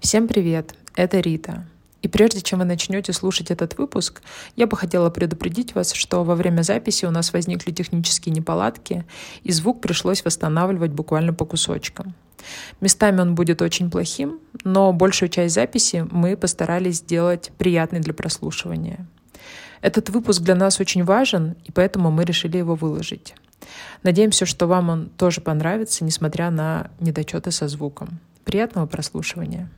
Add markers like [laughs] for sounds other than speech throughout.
Всем привет, это Рита. И прежде чем вы начнете слушать этот выпуск, я бы хотела предупредить вас, что во время записи у нас возникли технические неполадки, и звук пришлось восстанавливать буквально по кусочкам. Местами он будет очень плохим, но большую часть записи мы постарались сделать приятной для прослушивания. Этот выпуск для нас очень важен, и поэтому мы решили его выложить. Надеемся, что вам он тоже понравится, несмотря на недочеты со звуком. Приятного прослушивания.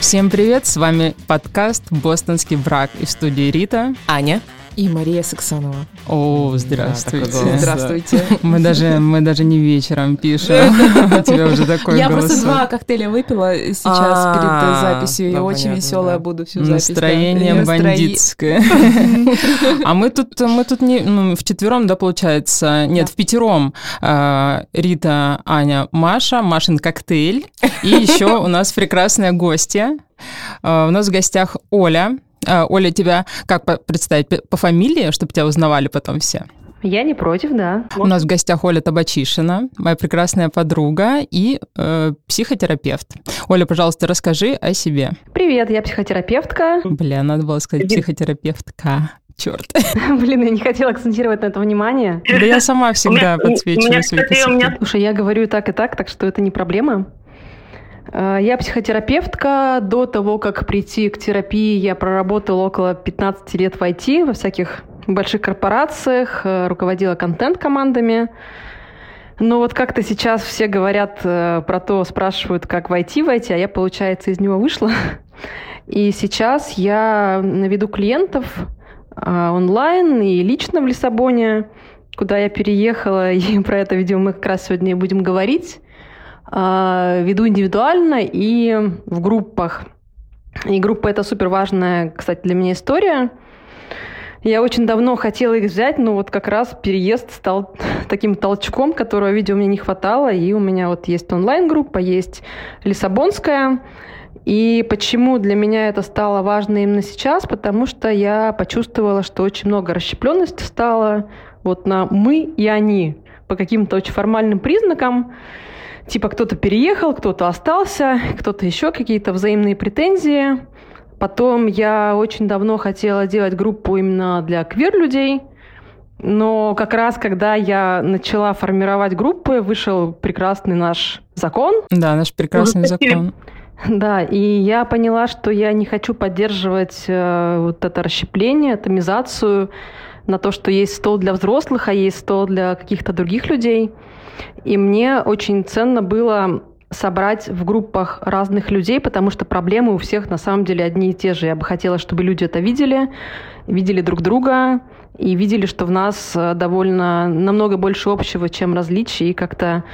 Всем привет, с вами подкаст «Бостонский брак» и в студии Рита, Аня и Мария Саксанова. О, здравствуйте. Да, здравствуйте. Мы даже, мы даже не вечером пишем. [laughs] У тебя уже такой Я просто два коктейля выпила сейчас перед записью. Я очень веселая буду всю запись. Настроение бандитское. [laughs] А мы тут, мы тут не, ну, в четвером, да, получается, нет, в пятером. А, Рита, Аня, Маша, Машин коктейль. И еще у нас прекрасная гостья. А, у нас в гостях Оля, а, Оля, тебя как представить по фамилии, чтобы тебя узнавали потом все? Я не против, да. У нас в гостях Оля Табачишина, моя прекрасная подруга и э, психотерапевт. Оля, пожалуйста, расскажи о себе. Привет, я психотерапевтка. Бля, надо было сказать психотерапевтка. Черт. [laughs] Блин, я не хотела акцентировать на это внимание. Да я сама всегда подсвечиваю свои косяки. Слушай, я говорю так и так, так что это не проблема. Э, я психотерапевтка. До того, как прийти к терапии, я проработала около 15 лет в IT, во всяких больших корпорациях, э, руководила контент-командами. Но вот как-то сейчас все говорят э, про то, спрашивают, как войти в IT, а я, получается, из него вышла. И сейчас я веду клиентов онлайн и лично в Лиссабоне, куда я переехала, [laughs] и про это, видимо, мы как раз сегодня и будем говорить. А, веду индивидуально и в группах. И группа это супер важная, кстати, для меня история. Я очень давно хотела их взять, но вот как раз переезд стал [laughs] таким толчком, которого, видимо, мне не хватало. И у меня вот есть онлайн-группа, есть Лиссабонская. И почему для меня это стало важно именно сейчас? Потому что я почувствовала, что очень много расщепленности стало вот на «мы» и «они» по каким-то очень формальным признакам. Типа кто-то переехал, кто-то остался, кто-то еще какие-то взаимные претензии. Потом я очень давно хотела делать группу именно для квир-людей, но как раз когда я начала формировать группы, вышел прекрасный наш закон. Да, наш прекрасный закон. Да, и я поняла, что я не хочу поддерживать э, вот это расщепление, атомизацию на то, что есть стол для взрослых, а есть стол для каких-то других людей. И мне очень ценно было собрать в группах разных людей, потому что проблемы у всех на самом деле одни и те же. Я бы хотела, чтобы люди это видели, видели друг друга и видели, что в нас э, довольно намного больше общего, чем различий, и как-то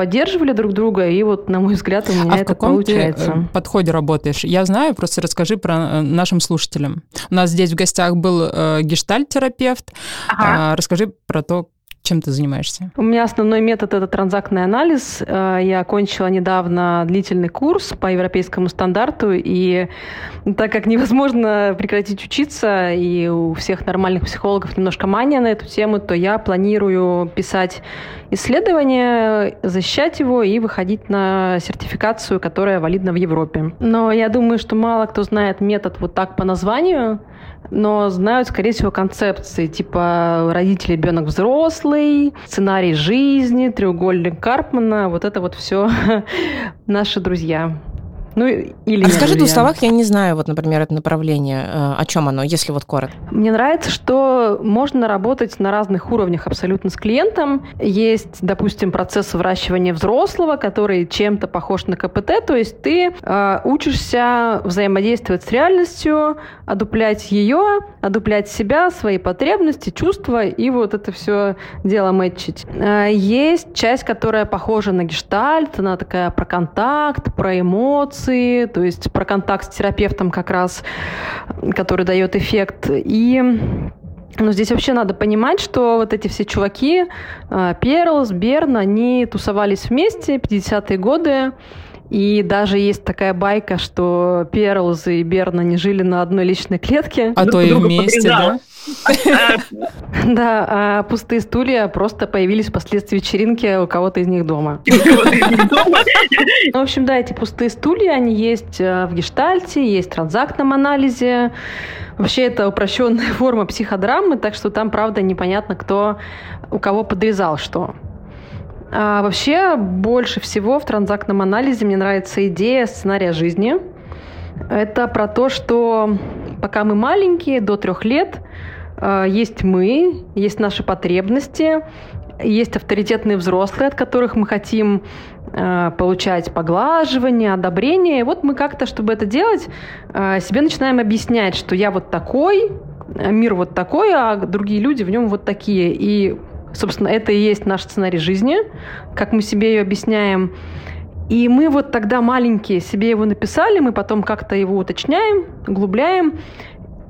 поддерживали друг друга, и вот, на мой взгляд, у меня а это в каком получается. Ты э, подходе работаешь? Я знаю, просто расскажи про э, нашим слушателям. У нас здесь в гостях был э, гештальт-терапевт. Ага. Э, расскажи про то, чем ты занимаешься? У меня основной метод – это транзактный анализ. Э, я окончила недавно длительный курс по европейскому стандарту, и так как невозможно прекратить учиться, и у всех нормальных психологов немножко мания на эту тему, то я планирую писать исследование, защищать его и выходить на сертификацию, которая валидна в Европе. Но я думаю, что мало кто знает метод вот так по названию, но знают, скорее всего, концепции, типа родители, ребенок взрослый, сценарий жизни, треугольник Карпмана, вот это вот все [laughs] наши друзья. Ну, или Расскажи в двух словах, я не знаю, вот, например, это направление, э, о чем оно, если вот коротко. Мне нравится, что можно работать на разных уровнях абсолютно с клиентом. Есть, допустим, процесс выращивания взрослого, который чем-то похож на КПТ, то есть ты э, учишься взаимодействовать с реальностью, одуплять ее, одуплять себя, свои потребности, чувства, и вот это все дело мэтчить. Э, есть часть, которая похожа на гештальт, она такая про контакт, про эмоции, то есть про контакт с терапевтом как раз, который дает эффект. И но здесь вообще надо понимать, что вот эти все чуваки, э, Перлс, Берн, они тусовались вместе 50-е годы, и даже есть такая байка, что Перлз и Берн, они жили на одной личной клетке. А то и вместе, да? [laughs] Да, а пустые стулья просто появились впоследствии вечеринки у кого-то из них дома. [laughs] В общем, да, эти пустые стулья, они есть э, в гештальте, есть в транзактном анализе. Вообще это упрощенная [laughs] форма психодрамы, так что там, правда, непонятно, кто у кого подрезал что. А вообще, больше всего в транзактном анализе мне нравится идея сценария жизни. Это про то, что пока мы маленькие, до трех лет, э, есть мы, есть наши потребности, есть авторитетные взрослые, от которых мы хотим э, получать поглаживание, одобрение. И вот мы как-то, чтобы это делать, э, себе начинаем объяснять, что я вот такой, мир вот такой, а другие люди в нем вот такие. И Собственно, это и есть наш сценарий жизни, как мы себе ее объясняем. И мы вот тогда маленькие себе его написали, мы потом как-то его уточняем, углубляем,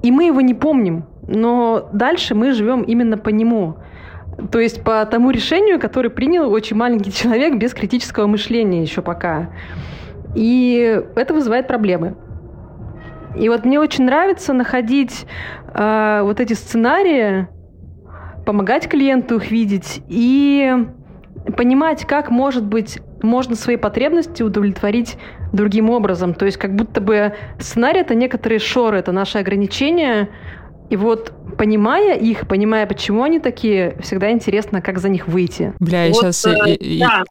и мы его не помним. Но дальше мы живем именно по нему. То есть по тому решению, которое принял очень маленький [laughs] человек без критического мышления еще пока. И это вызывает проблемы. И вот мне очень нравится находить э, вот эти сценарии, помогать клиенту их видеть и понимать, как, может быть, можно свои потребности удовлетворить другим образом. То есть как будто бы сценарий — это некоторые шоры, это наши ограничения. И вот понимая их, понимая, почему они такие, всегда интересно, как за них выйти. Бля, я вот, сейчас... Э, да.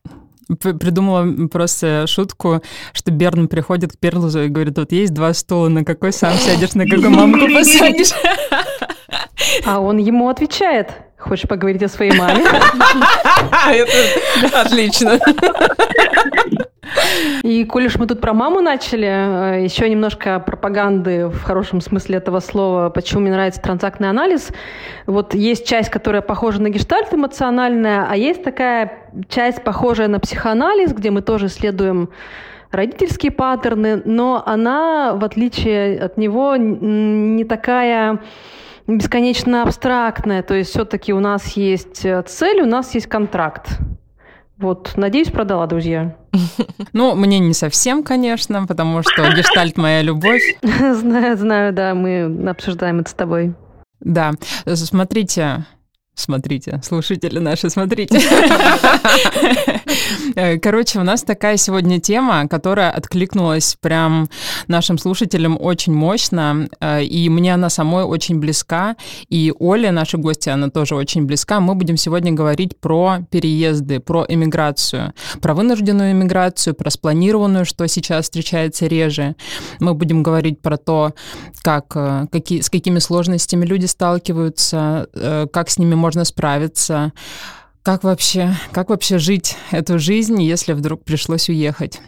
придумала просто шутку, что Берн приходит к Перлузу и говорит, вот есть два стула, на какой сам сядешь, на какой мамку [laughs] посадишь. [laughs] А он ему отвечает, Хочешь поговорить о своей маме? [laughs] Отлично. И коль уж мы тут про маму начали, э, еще немножко пропаганды в хорошем смысле этого слова, почему мне нравится транзактный анализ. Вот есть часть, которая похожа на гештальт эмоциональная, а есть такая часть, похожая на психоанализ, где мы тоже исследуем родительские паттерны, но она, в отличие от него, не такая бесконечно абстрактная, то есть все-таки у нас есть э, цель, у нас есть контракт. Вот, надеюсь, продала, друзья. [laughs] Ну, мне не совсем, конечно, потому что гештальт моя любовь. [laughs] Знаю, знаю, да, мы обсуждаем это с тобой. Да, смотрите, Смотрите, слушатели наши, смотрите. [laughs] Э, короче, у нас такая сегодня тема, которая откликнулась прям нашим слушателям очень мощно, э, и мне она самой очень близка, и Оля, наша гостья, она тоже очень близка. Мы будем сегодня говорить про переезды, про эмиграцию, про вынужденную эмиграцию, про спланированную, что сейчас встречается реже. Мы будем говорить про то, как, э, какие, с какими сложностями люди сталкиваются, как с ними можно можно справиться, как вообще, как вообще жить эту жизнь, если вдруг пришлось уехать.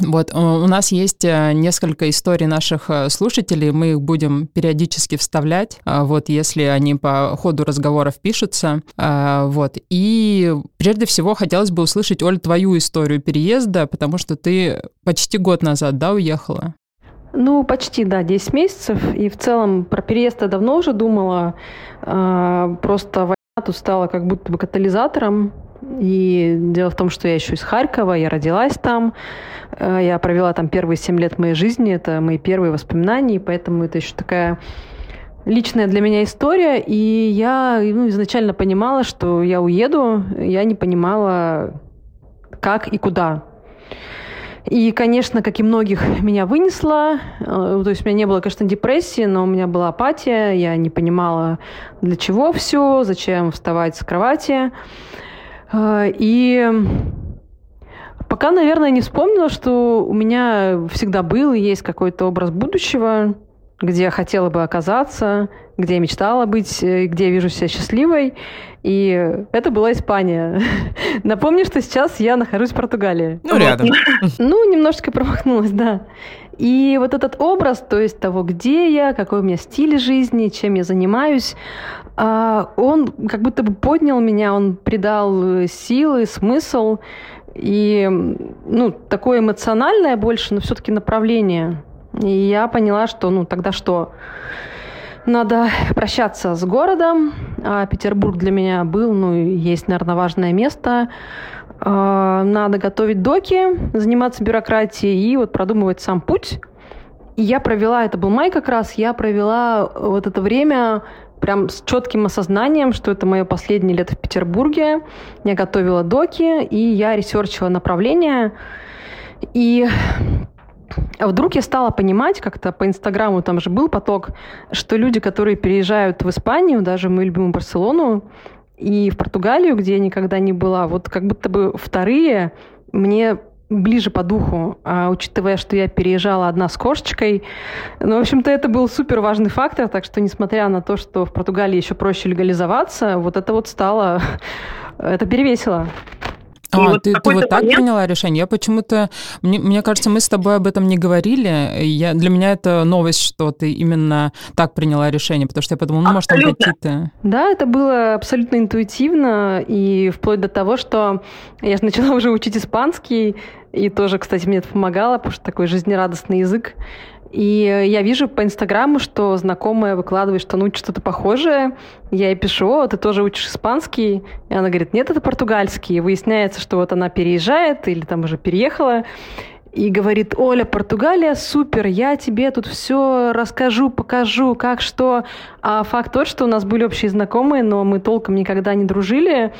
Вот, у нас есть э, несколько историй наших э, слушателей, мы их будем периодически вставлять, э, вот, если они по ходу разговоров пишутся, вот. И прежде всего хотелось бы услышать, Оль, твою историю переезда, потому что ты почти год назад, да, уехала? Ну, почти, да, 10 месяцев. И в целом про переезд я давно уже думала. А, просто война тут стала как будто бы катализатором. И дело в том, что я еще из Харькова, я родилась там. А, я провела там первые 7 лет моей жизни. Это мои первые воспоминания, и поэтому это еще такая личная для меня история, и я ну, изначально понимала, что я уеду, я не понимала, как и куда. И, конечно, как и многих, меня вынесло. Э, то есть у меня не было, конечно, депрессии, но у меня была апатия. Я не понимала, для чего все, зачем вставать с кровати. Э, и пока, наверное, не вспомнила, что у меня всегда был и есть какой-то образ будущего, где я хотела бы оказаться, где я мечтала быть, э, где я вижу себя счастливой. И это была Испания. [laughs] Напомню, что сейчас я нахожусь в Португалии. Ну, рядом. [laughs] Ну, немножечко промахнулась, да. И вот этот образ, то есть того, где я, какой у меня стиль жизни, чем я занимаюсь, а, он как будто бы поднял меня, он придал силы, смысл и ну, такое эмоциональное больше, но все-таки направление. И я поняла, что ну тогда что? Надо прощаться с городом. А Петербург для меня был, ну, есть, наверное, важное место. А, надо готовить доки, заниматься бюрократией и вот продумывать сам путь. И я провела, это был май как раз, я провела вот это время прям с четким осознанием, что это мое последнее лето в Петербурге. Я готовила доки, и я ресерчила направление. И вдруг я стала понимать, как-то по Инстаграму там же был поток, что люди, которые переезжают в Испанию, даже в мою Барселону, и в Португалию, где я никогда не была, вот как будто бы вторые мне ближе по духу, а учитывая, что я переезжала одна с кошечкой. Ну, в общем-то, это был супер важный фактор, так что, несмотря на то, что в Португалии еще проще легализоваться, вот это вот стало, [laughs] это перевесило. А, вот ты, ты вот так момент... приняла решение? Я почему-то... Мне, мне кажется, мы с тобой об этом не говорили. Я, для меня это новость, что ты именно так приняла решение, потому что я подумала, ну, может, там какие-то... Да, это было абсолютно интуитивно, и вплоть до того, что я же начала [laughs] уже учить испанский, и тоже, кстати, мне это помогало, потому что такой жизнерадостный язык. И я вижу по Инстаграму, что знакомая выкладывает, что ну что-то похожее. Я ей пишу, о, ты тоже учишь испанский? И она говорит, нет, это португальский. И выясняется, что вот она переезжает или там уже переехала. И говорит, Оля, Португалия, супер, я тебе тут все расскажу, покажу, как что. А факт тот, что у нас были общие знакомые, но мы толком никогда не дружили.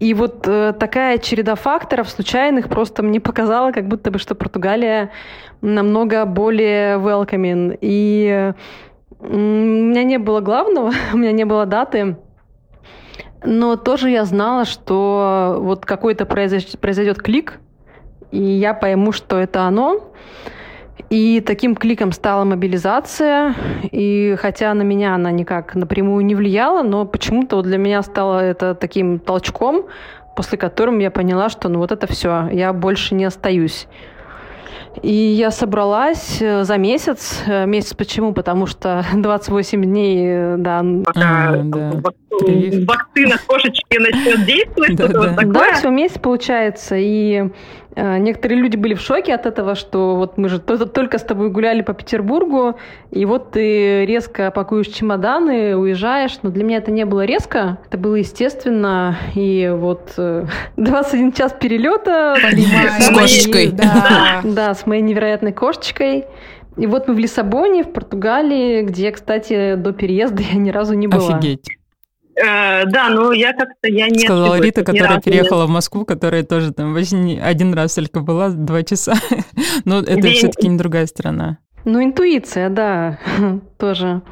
И вот э, такая череда факторов случайных просто мне показала, как будто бы, что Португалия намного более welcoming. И у меня не было главного, [laughs] у меня не было даты, но тоже я знала, что вот какой-то произойдет клик, и я пойму, что это оно. И таким кликом стала мобилизация. И хотя на меня она никак напрямую не влияла, но почему-то для меня стало это таким толчком, после которым я поняла, что ну вот это все, я больше не остаюсь. И я собралась э, за месяц. Э, месяц почему? Потому что [laughs] 28 дней, э, да. Пока а, да. вакцина кошечки начнет действовать, [laughs] да, да. Вот такое. Да, все месяц получается. И некоторые люди были в шоке от этого, что вот мы же только с тобой гуляли по Петербургу, и вот ты резко пакуешь чемоданы, уезжаешь. Но для меня это не было резко, это было естественно. И вот 21 э, [laughs] час перелета. С кошечкой. Да, [laughs] да, с моей невероятной кошечкой. И вот мы в Лиссабоне, в Португалии, где, кстати, до переезда [laughs] я ни разу не была. Офигеть. Э, да, но я как-то я не сказала Рита, которая переехала нет. в Москву, которая тоже там один раз только была два часа. [laughs] но это все-таки не другая страна. Ну интуиция, да, [laughs] тоже.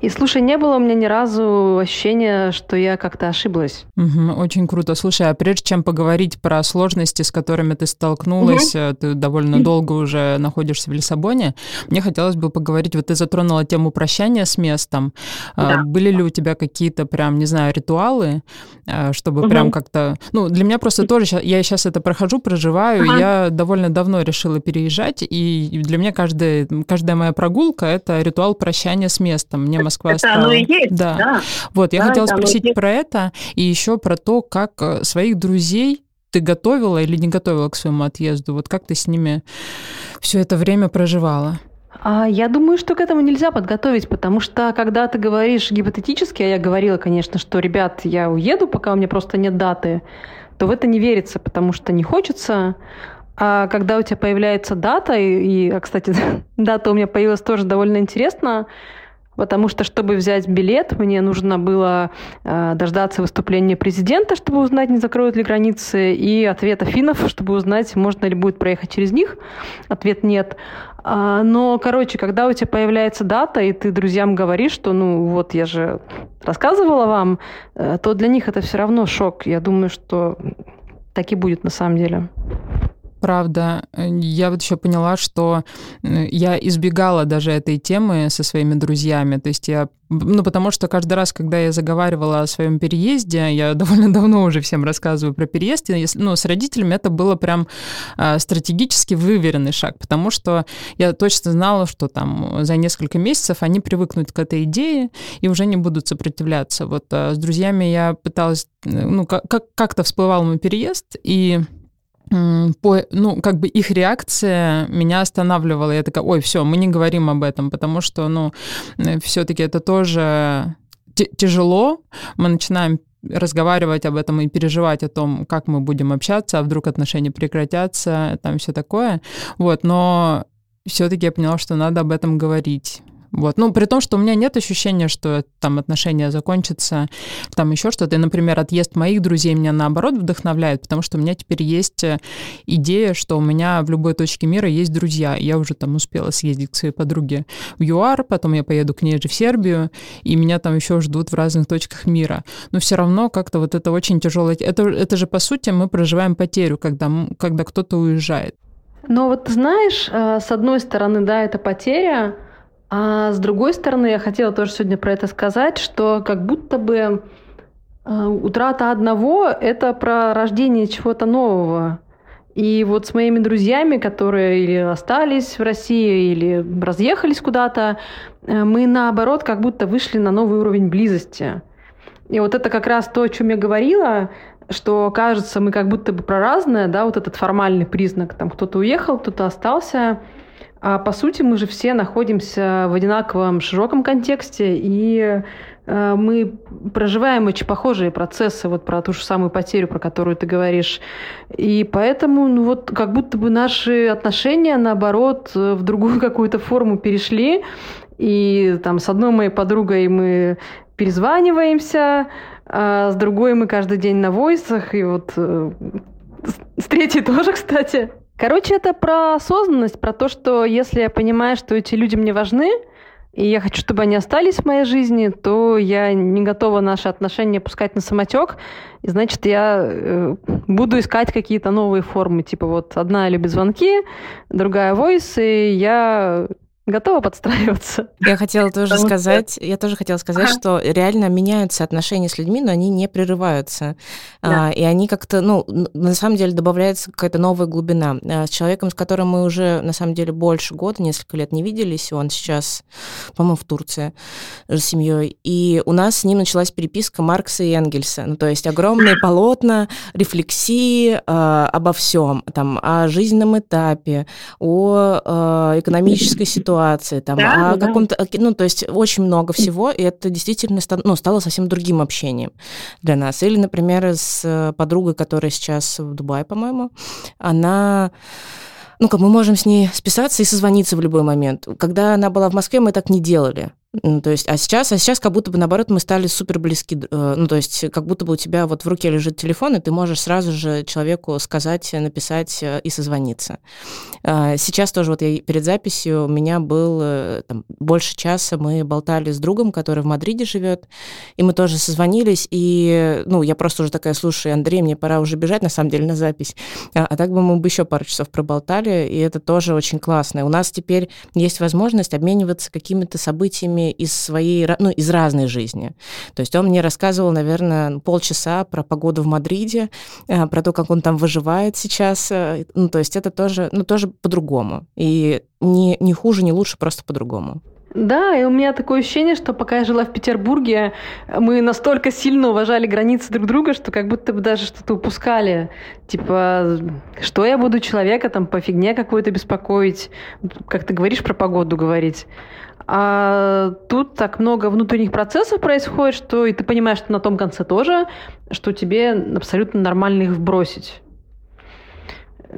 И слушай, не было у меня ни разу ощущения, что я как-то ошиблась. Угу, очень круто. Слушай, а прежде чем поговорить про сложности, с которыми ты столкнулась, угу. ты довольно долго уже находишься в Лиссабоне, мне хотелось бы поговорить, вот ты затронула тему прощания с местом. А, да. Были ли у тебя какие-то прям, не знаю, ритуалы, а, чтобы угу. прям как-то... Ну, для меня просто тоже, я сейчас это прохожу, проживаю, ага. я довольно давно решила переезжать, и для меня каждая, каждая моя прогулка — это ритуал прощания с местом. Мне Москва это стала. Оно и есть, да. да. Вот, я да, хотела спросить про это и еще про то, как э, своих друзей ты готовила или не готовила к своему отъезду? Вот как ты с ними все это время проживала? А я думаю, что к этому нельзя подготовить, потому что когда ты говоришь гипотетически, а я говорила, конечно, что, ребят, я уеду, пока у меня просто нет даты, то в это не верится, потому что не хочется. А когда у тебя появляется дата, и, и кстати, [laughs] дата у меня появилась тоже довольно интересно, потому что, чтобы взять билет, мне нужно было э, дождаться выступления президента, чтобы узнать, не закроют ли границы, и ответа финнов, чтобы узнать, можно ли будет проехать через них. Ответ нет. А, но, короче, когда у тебя появляется дата, и ты друзьям говоришь, что, ну, вот я же рассказывала вам, э, то для них это все равно шок. Я думаю, что так и будет на самом деле правда. Я вот еще поняла, что я избегала даже этой темы со своими друзьями. То есть я ну, потому что каждый раз, когда я заговаривала о своем переезде, я [laughs] довольно давно уже всем рассказываю про переезд, и, ну, с родителями это было прям э, стратегически выверенный шаг, потому что я точно знала, что там за несколько месяцев они привыкнут к этой идее и уже не будут сопротивляться. Вот э, с друзьями я пыталась, ну, как- как-то всплывал мой переезд, и по, ну, как бы их реакция меня останавливала. Я такая, ой, все, мы не говорим об этом, потому что, ну, э, все-таки это тоже тяжело. Мы начинаем разговаривать об этом и переживать о том, как мы будем общаться, а вдруг отношения прекратятся, там все такое. Вот, но все-таки я поняла, что надо об этом говорить. Вот. Ну, при том, что у меня нет ощущения, что там отношения закончатся, там еще что-то. И, например, отъезд моих друзей меня наоборот вдохновляет, потому что у меня теперь есть э, идея, что у меня в любой точке мира есть друзья. Я уже там успела съездить к своей подруге в ЮАР, потом я поеду к ней же в Сербию, и меня там еще ждут в разных точках мира. Но все равно как-то вот это очень тяжелое... Это, это же, по сути, мы проживаем потерю, когда, когда кто-то уезжает. Но вот знаешь, э, с одной стороны, да, это потеря, а с другой стороны, я хотела тоже сегодня про это сказать, что как будто бы э, утрата одного – это про рождение чего-то нового. И вот с моими друзьями, которые или остались в России, или разъехались куда-то, э, мы наоборот как будто вышли на новый уровень близости. И вот это как раз то, о чем я говорила, что кажется, мы как будто бы про разное, да, вот этот формальный признак, там кто-то уехал, кто-то остался, а по сути мы же все находимся в одинаковом широком контексте, и э, мы проживаем очень похожие процессы, вот про ту же самую потерю, про которую ты говоришь. И поэтому, ну вот, как будто бы наши отношения, наоборот, в другую [laughs] какую-то форму перешли. И там с одной моей подругой мы перезваниваемся, а с другой мы каждый день на войсах, и вот э, с третьей [laughs] тоже, кстати. Короче, это про осознанность, про то, что если я понимаю, что эти люди мне важны, и я хочу, чтобы они остались в моей жизни, то я не готова наши отношения пускать на самотек. И значит, я э, буду искать какие-то новые формы. Типа вот одна любит звонки, другая войс, и я готова подстраиваться. Я хотела тоже Потому сказать, что... я тоже хотела сказать, ага. что реально меняются отношения с людьми, но они не прерываются. Да. А, и они как-то, ну, на самом деле добавляется какая-то новая глубина. А, с человеком, с которым мы уже, на самом деле, больше года, несколько лет не виделись, он сейчас, по-моему, в Турции с семьей, и у нас с ним началась переписка Маркса и Энгельса. Ну, то есть огромные [laughs] полотна, рефлексии а, обо всем, там, о жизненном этапе, о а, экономической ситуации, ситуации, там, да, о да. каком-то, ну, то есть очень много всего, и это действительно ну, стало совсем другим общением для нас. Или, например, с э, подругой, которая сейчас в Дубае, по-моему, она ну, как мы можем с ней списаться и созвониться в любой момент. Когда она была в Москве, мы так не делали. Ну, то есть, а сейчас, а сейчас как будто бы, наоборот, мы стали супер близки. Э, ну, то есть, как будто бы у тебя вот в руке лежит телефон, и ты можешь сразу же человеку сказать, написать э, и созвониться. А, сейчас тоже вот я перед записью у меня был э, там, больше часа, мы болтали с другом, который в Мадриде живет, и мы тоже созвонились, и, ну, я просто уже такая, слушай, Андрей, мне пора уже бежать, на самом деле, на запись. А, а так бы мы бы еще пару часов проболтали, и это тоже очень классно. У нас теперь есть возможность обмениваться какими-то событиями из своей, ну, из разной жизни. То есть он мне рассказывал, наверное, полчаса про погоду в Мадриде, э, про то, как он там выживает сейчас. Э, ну, то есть это тоже, ну, тоже по-другому. И не, не хуже, не лучше, просто по-другому. Да, и у меня такое ощущение, что пока я жила в Петербурге, мы настолько сильно уважали границы друг друга, что как будто бы даже что-то упускали. Типа, что я буду человека там по фигне какой-то беспокоить, как ты говоришь про погоду говорить. А тут так много внутренних процессов происходит, что и ты понимаешь, что на том конце тоже, что тебе абсолютно нормально их вбросить.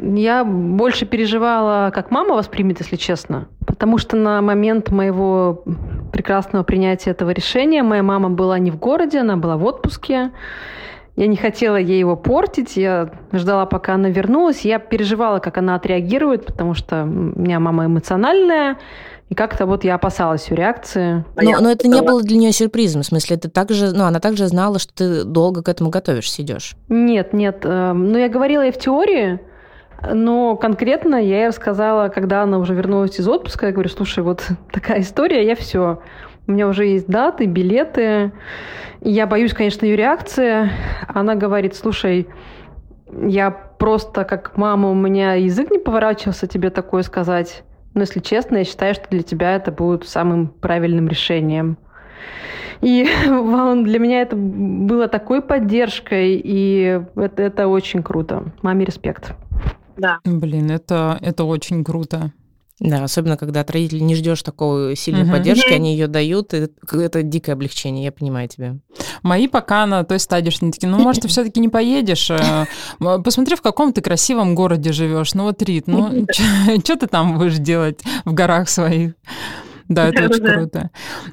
Я больше переживала, как мама воспримет, если честно. Потому что на момент моего прекрасного принятия этого решения моя мама была не в городе, она была в отпуске. Я не хотела ей его портить, я ждала, пока она вернулась. Я переживала, как она отреагирует, потому что у меня мама эмоциональная, и как-то вот я опасалась ее реакции. А но, но это не было для нее сюрпризом. В смысле, это также, ну, она также знала, что ты долго к этому готовишься, идешь. Нет, нет. Э, ну, я говорила ей в теории, но конкретно я ей рассказала, когда она уже вернулась из отпуска, я говорю, слушай, вот [laughs] такая история, я все. У меня уже есть даты, билеты. Я боюсь, конечно, ее реакции. Она говорит, слушай, я просто как мама, у меня язык не поворачивался тебе такое сказать. Но, если честно, я считаю, что для тебя это будет самым правильным решением. И [laughs] для меня это было такой поддержкой, и это, это очень круто. Маме респект. Да. Блин, это, это очень круто. Да, особенно когда от родителей не ждешь такой сильной угу. поддержки, они ее дают, и это дикое облегчение, я понимаю тебя. Мои пока на той стадии, что они такие, ну, может, ты все-таки не поедешь. Э, посмотри, в каком ты красивом городе живешь. Ну, вот, Рит, ну, [laughs] что ты там будешь делать в горах своих? Да, это очень круто.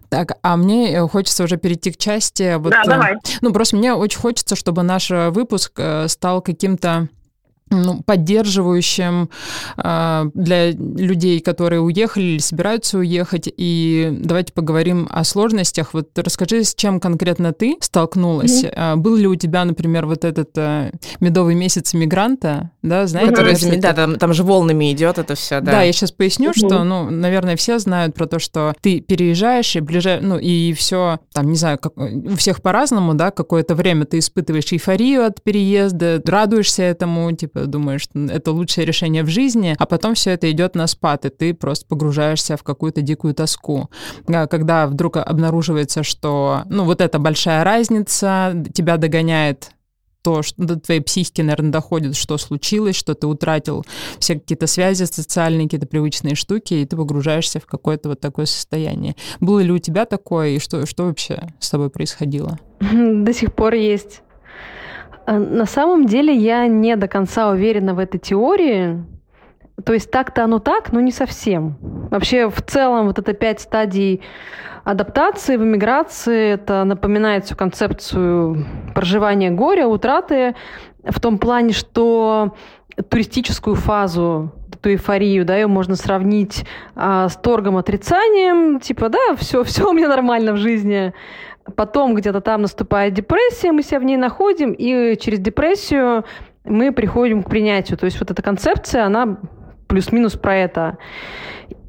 Так, а мне хочется уже перейти к части. Вот, да, давай. Ну, просто мне очень хочется, чтобы наш выпуск стал каким-то ну, поддерживающим э, для людей, которые уехали или собираются уехать. И давайте поговорим о сложностях. Вот расскажи, с чем конкретно ты столкнулась. Mm-hmm. Был ли у тебя, например, вот этот э, медовый месяц мигранта, да, знаете? Который, mm-hmm. да, там, там же волнами идет это все, да. Да, я сейчас поясню, mm-hmm. что, ну, наверное, все знают про то, что ты переезжаешь и ближе, ну, и все, там, не знаю, как, у всех по-разному, да, какое-то время ты испытываешь эйфорию от переезда, радуешься этому, типа, думаешь, что это лучшее решение в жизни, а потом все это идет на спад, и ты просто погружаешься в какую-то дикую тоску. Когда вдруг обнаруживается, что, ну, вот эта большая разница, тебя догоняет то, что до твоей психики, наверное, доходит, что случилось, что ты утратил все какие-то связи социальные, какие-то привычные штуки, и ты погружаешься в какое-то вот такое состояние. Было ли у тебя такое, и что, что вообще с тобой происходило? До сих пор есть. Э, на самом деле я не до конца уверена в этой теории. То есть так-то оно так, но не совсем. Вообще в целом вот это пять стадий адаптации в эмиграции, это напоминает всю концепцию проживания горя, утраты, в том плане, что туристическую фазу, эту эйфорию, да, ее можно сравнить а, с торгом отрицанием, типа, да, все, все у меня нормально в жизни, Потом где-то там наступает депрессия, мы себя в ней находим, и через депрессию мы приходим к принятию. То есть вот эта концепция, она плюс-минус про это.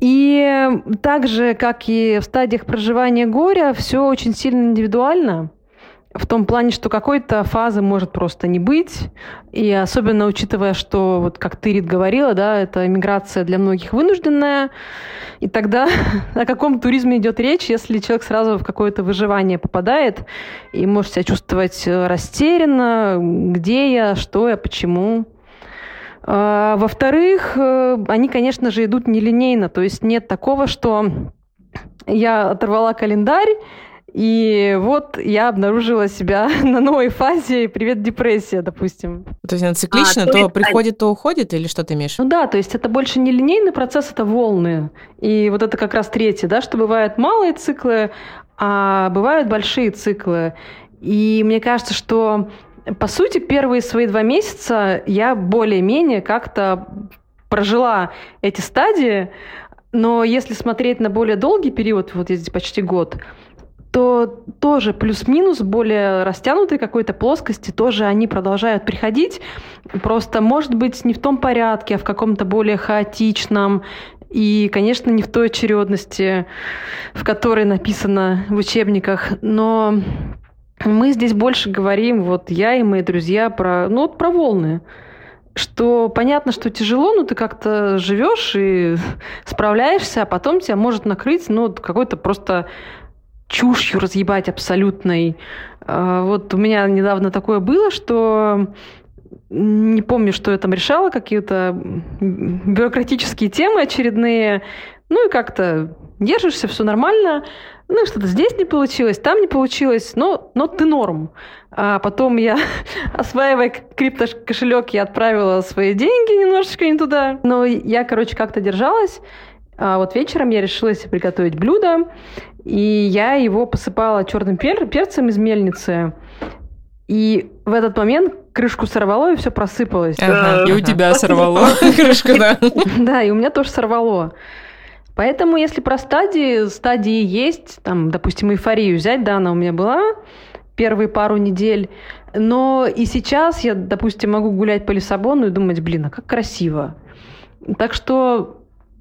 И так же, как и в стадиях проживания горя, все очень сильно индивидуально в том плане, что какой-то фазы может просто не быть. И особенно учитывая, что, вот как ты, Рит, говорила, да, это миграция для многих вынужденная. И тогда [laughs] о каком туризме идет речь, если человек сразу в какое-то выживание попадает и может себя чувствовать э, растерянно, где я, что я, почему. А, во-вторых, э, они, конечно же, идут нелинейно, то есть нет такого, что я оторвала календарь, и вот я обнаружила себя [laughs] на новой фазе «Привет, депрессия», допустим. То есть она циклично, а, то, то приходит, то уходит, или что ты имеешь? Ну да, то есть это больше не линейный процесс, это волны. И вот это как раз третье, да, что бывают малые циклы, а бывают большие циклы. И мне кажется, что по сути первые свои два месяца я более-менее как-то прожила эти стадии, но если смотреть на более долгий период, вот здесь почти год, то тоже плюс-минус более растянутой какой-то плоскости тоже они продолжают приходить. Просто, может быть, не в том порядке, а в каком-то более хаотичном. И, конечно, не в той очередности, в которой написано в учебниках. Но мы здесь больше говорим, вот я и мои друзья, про, ну, вот про волны что понятно, что тяжело, но ты как-то живешь и справляешься, а потом тебя может накрыть, ну, какой-то просто чушью разъебать абсолютной. А, вот у меня недавно такое было, что не помню, что я там решала, какие-то бюрократические темы очередные. Ну и как-то держишься, все нормально. Ну, что-то здесь не получилось, там не получилось, но, но ты норм. А потом я, [laughs] осваивая крипто-кошелек, я отправила свои деньги немножечко не туда. Но я, короче, как-то держалась. А вот вечером я решила себе приготовить блюдо, и я его посыпала черным пер перцем из мельницы. И в этот момент крышку сорвало, и все просыпалось. Ага, и у тебя сорвало [laughs] крышку, да. [laughs] Да, и у меня тоже сорвало. Поэтому, если про стадии, стадии есть, там, допустим, эйфорию взять, да, она у меня была первые пару недель, но и сейчас я, допустим, могу гулять по Лиссабону и думать, блин, а как красиво. Так что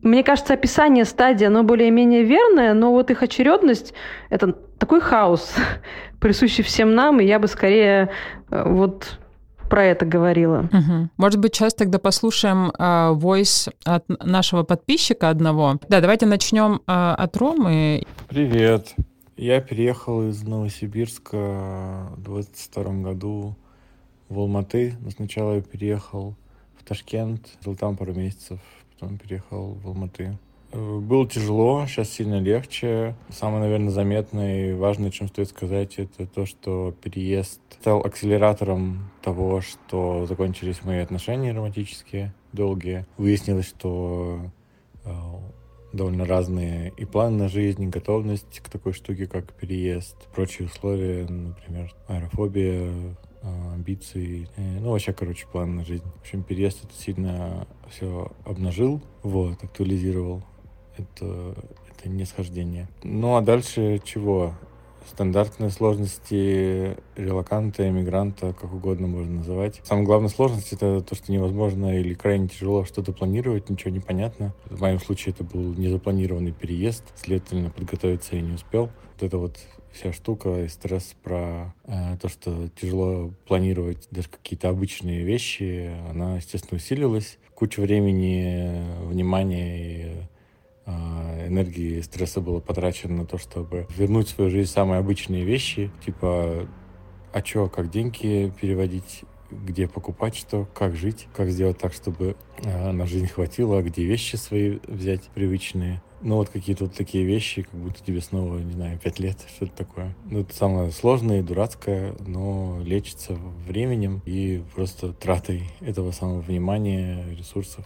мне кажется, описание стадии, оно более-менее верное, но вот их очередность – это такой хаос, [laughs] присущий всем нам, и я бы скорее э, вот про это говорила. Угу. Может быть, сейчас тогда послушаем войс uh, от нашего подписчика одного. Да, давайте начнем uh, от Ромы. Привет. Я переехал из Новосибирска в 22 году в Алматы. Но сначала я переехал в Ташкент, жил там пару месяцев, потом переехал в Алматы. Э, было тяжело, сейчас сильно легче. Самое, наверное, заметное и важное, чем стоит сказать, это то, что переезд стал акселератором того, что закончились мои отношения романтические, долгие. Выяснилось, что э, довольно разные и планы на жизнь, и готовность к такой штуке, как переезд, прочие условия, например, аэрофобия, амбиции, э, ну, вообще, короче, план на жизнь. В общем, переезд это сильно все обнажил, вот, актуализировал. Это, это не схождение. Ну, а дальше чего? стандартные сложности релаканта, эмигранта, как угодно можно называть. Самая главная сложность — это то, что невозможно или крайне тяжело что-то планировать, ничего не понятно. В моем случае это был незапланированный переезд, следовательно, подготовиться я не успел. Вот это вот вся штука и стресс про э, то, что тяжело планировать даже какие-то обычные вещи, она, естественно, усилилась. Куча времени, внимания и а, энергии и стресса было потрачено на то, чтобы вернуть в свою жизнь самые обычные вещи, типа а чё, как деньги переводить, где покупать что, как жить, как сделать так, чтобы э, на жизнь хватило, где вещи свои взять привычные. Ну вот какие-то вот такие вещи, как будто тебе снова, не знаю, пять лет, [laughs] что-то такое. Ну это самое сложное, дурацкое, но лечится временем и просто тратой этого самого внимания, ресурсов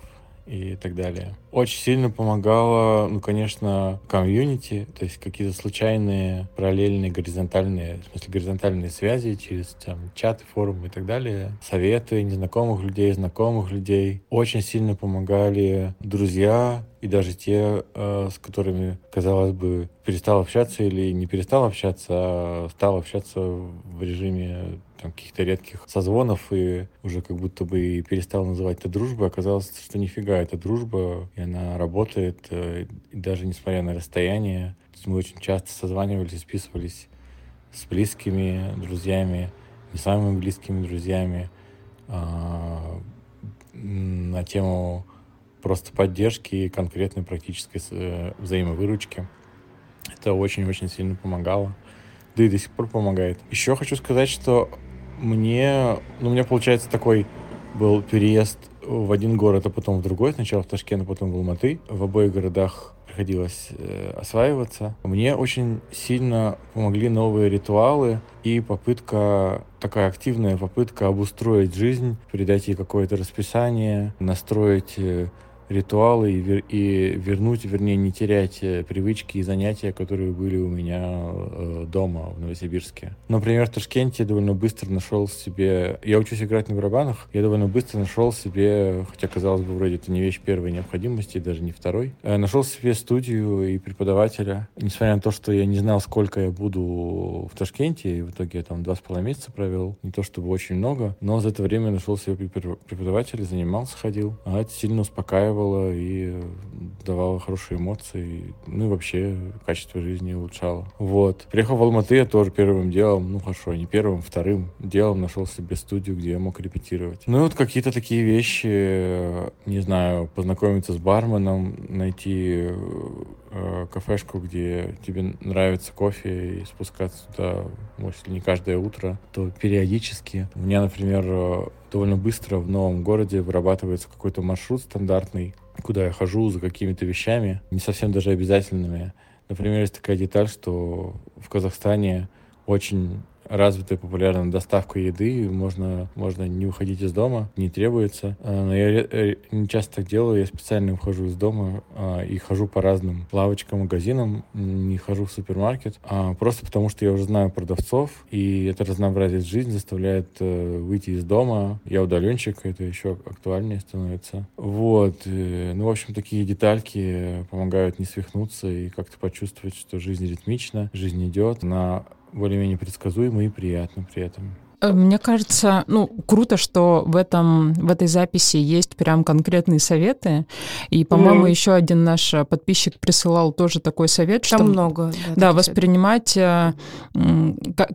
и так далее. Очень сильно помогало, ну, конечно, комьюнити, то есть какие-то случайные, параллельные, горизонтальные, в смысле, горизонтальные связи через там, чаты, форумы и так далее, советы незнакомых людей, знакомых людей. Очень сильно помогали друзья, и даже те, э, с которыми, казалось бы, перестал общаться или не перестал общаться, а стал общаться в режиме там, каких-то редких созвонов и уже как будто бы и перестал называть это дружбой, оказалось, что нифига, это дружба, и она работает, э, и даже несмотря на расстояние. Мы очень часто созванивались, списывались с близкими друзьями, не самыми близкими друзьями, а, на тему просто поддержки и конкретной практической э, взаимовыручки. Это очень-очень сильно помогало. Да и до сих пор помогает. Еще хочу сказать, что мне, ну, у меня получается такой был переезд в один город, а потом в другой. Сначала в Ташкент, а потом в Алматы. В обоих городах приходилось э, осваиваться. Мне очень сильно помогли новые ритуалы и попытка, такая активная попытка обустроить жизнь, придать ей какое-то расписание, настроить э, ритуалы и, вер, и вернуть, вернее, не терять э, привычки и занятия, которые были у меня э, дома в Новосибирске. Например, в Ташкенте я довольно быстро нашел себе... Я учусь играть на барабанах, я довольно быстро нашел себе, хотя, казалось бы, вроде это не вещь первой необходимости, даже не второй, э, нашел себе студию и преподавателя. Несмотря на то, что я не знал, сколько я буду в Ташкенте, и в итоге я там два с половиной месяца провел, не то чтобы очень много, но за это время нашел себе преподавателя, занимался, ходил, а это сильно успокаивало мотивировало и давало хорошие эмоции, ну и вообще качество жизни улучшало. Вот. Приехал в Алматы, я тоже первым делом, ну хорошо, не первым, вторым делом нашел себе студию, где я мог репетировать. Ну и вот какие-то такие вещи, не знаю, познакомиться с барменом, найти э, кафешку, где тебе нравится кофе и спускаться туда, может, не каждое утро, то периодически. У меня, например, довольно быстро в новом городе вырабатывается какой-то маршрут стандартный, куда я хожу за какими-то вещами, не совсем даже обязательными. Например, есть такая деталь, что в Казахстане очень развитая популярная доставка еды, можно, можно не уходить из дома, не требуется. А, но я не часто так делаю, я специально ухожу из дома а, и хожу по разным лавочкам, магазинам, не хожу в супермаркет, а просто потому что я уже знаю продавцов, и это разнообразие жизни заставляет э, выйти из дома. Я удаленщик, это еще актуальнее становится. Вот. Э, ну, в общем, такие детальки помогают не свихнуться и как-то почувствовать, что жизнь ритмична, жизнь идет, она более-менее предсказуемо и приятно при этом. Э, мне кажется, ну, круто, что в, этом, в этой записи есть прям конкретные советы. И, по-моему, mm. еще один наш подписчик присылал тоже такой совет, Там что... много. Да, да воспринимать... Э,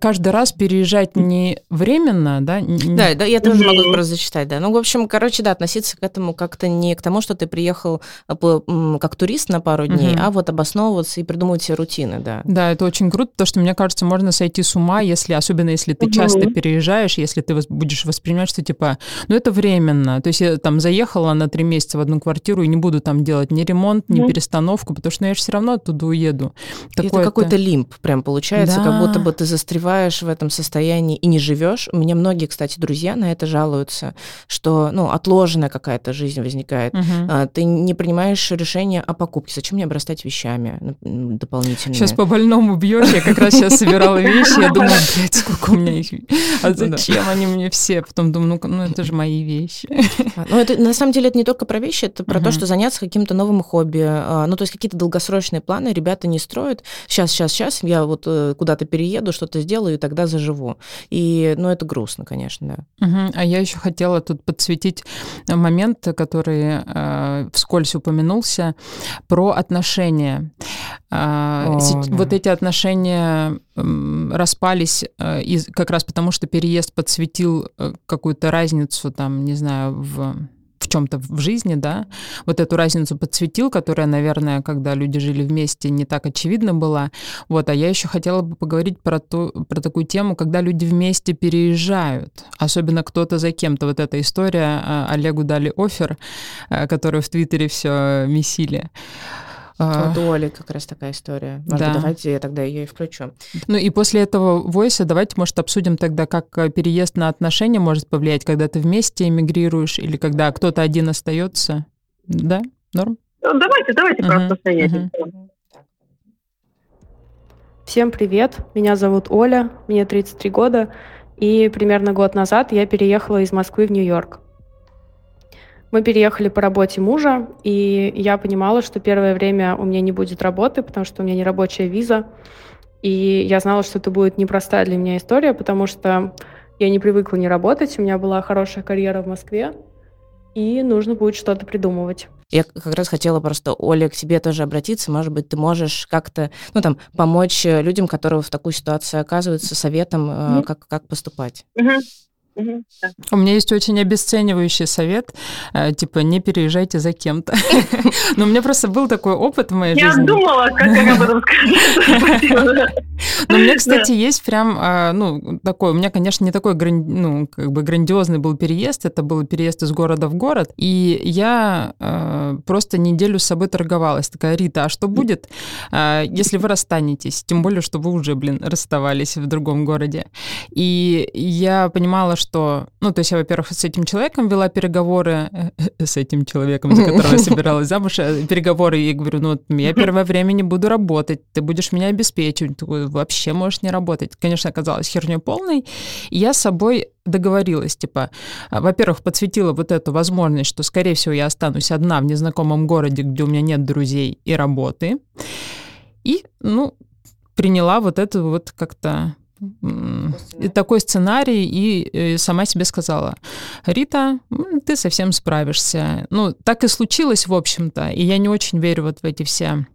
каждый раз переезжать не временно, да? Да, да я тоже могу просто зачитать, да. Ну, в общем, короче, да, относиться к этому как-то не к тому, что ты приехал э, как турист на пару дней, mm-hmm. а вот обосновываться и придумывать себе рутины, да. Да, это очень круто, потому что, мне кажется, можно сойти с ума, если, особенно если ты mm-hmm. часто переезжаешь приезжаешь, если ты будешь воспринимать, что типа, ну это временно. То есть я там заехала на три месяца в одну квартиру и не буду там делать ни ремонт, ни mm. перестановку, потому что ну, я же все равно оттуда уеду. Такое это какой-то лимп прям получается, да. как будто бы ты застреваешь в этом состоянии и не живешь. У меня многие, кстати, друзья на это жалуются, что ну, отложенная какая-то жизнь возникает. Угу. Ты не принимаешь решение о покупке. Зачем мне обрастать вещами дополнительно? Сейчас по больному бьешь. Я как раз сейчас собирала вещи. Я думаю, блядь, сколько у меня их. А ну зачем они мне все? Потом думаю, ну, ну это же мои вещи. А, ну, это на самом деле это не только про вещи, это про то, что заняться каким-то новым хобби. А, ну, то есть какие-то долгосрочные планы ребята не строят. Сейчас, сейчас, сейчас я вот э, куда-то перееду, что-то сделаю, и тогда заживу. И, ну, это грустно, конечно, да. Угу. А я еще хотела тут подсветить момент, который э, вскользь упомянулся, про отношения. О, да. Вот эти отношения распались э, из, как раз потому, что переезд подсветил э, какую-то разницу, там, не знаю, в в чем-то в жизни, да, вот эту разницу подсветил, которая, наверное, когда люди жили вместе, не так очевидна была. Вот, а я еще хотела бы поговорить про, ту, про такую тему, когда люди вместе переезжают, особенно кто-то за кем-то. Вот эта история, а, Олегу дали офер, которую в Твиттере все месили. А, вот у Оли как раз такая история. Может, да. давайте я тогда ее и включу. Ну и после этого войса давайте, может, обсудим тогда, как э, переезд на отношения может повлиять, когда ты вместе эмигрируешь или когда кто-то один остается. Да? Норм? Ну, давайте, давайте uh-huh. про отношения. Uh-huh. Всем привет, меня зовут Оля, мне 33 года, и примерно год назад я переехала из Москвы в Нью-Йорк. Мы переехали по работе мужа, и я понимала, что первое время у меня не будет работы, потому что у меня не рабочая виза. И я знала, что это будет непростая для меня история, потому что я не привыкла не работать, у меня была хорошая карьера в Москве, и нужно будет что-то придумывать. Я как раз хотела просто, Оля, к тебе тоже обратиться. Может быть, ты можешь как-то, ну, там, помочь людям, которые в такую ситуацию оказываются, советом, mm-hmm. как, как поступать. Mm-hmm. У меня есть очень обесценивающий совет, э, типа не переезжайте за кем-то. [laughs] Но у меня просто был такой опыт в моей жизни. Я думала, как об этом сказать. Но у меня, кстати, есть прям, а, ну, такой, у меня, конечно, не такой, ну, как бы грандиозный был переезд, это был переезд из города в город, и я э, просто неделю с собой торговалась. Такая, Рита, а что будет, э, если вы расстанетесь? Тем более, что вы уже, блин, расставались в другом городе. И я понимала, что, ну, то есть я, во-первых, с этим человеком вела переговоры, э, э, с этим человеком, за [laughs] которого я собиралась замуж, э, переговоры, и говорю, ну, я первое время не буду работать, ты будешь меня обеспечивать, вообще можешь не работать. Конечно, оказалось херней полной, и я с собой договорилась, типа, а, во-первых, подсветила вот эту возможность, что, скорее всего, я останусь одна в незнакомом городе, где у меня нет друзей и работы, и, ну, приняла вот это вот как-то такой, такой сценарий и, и сама себе сказала, Рита, ты совсем справишься. Ну, так и случилось, в общем-то, и я не очень верю вот в эти все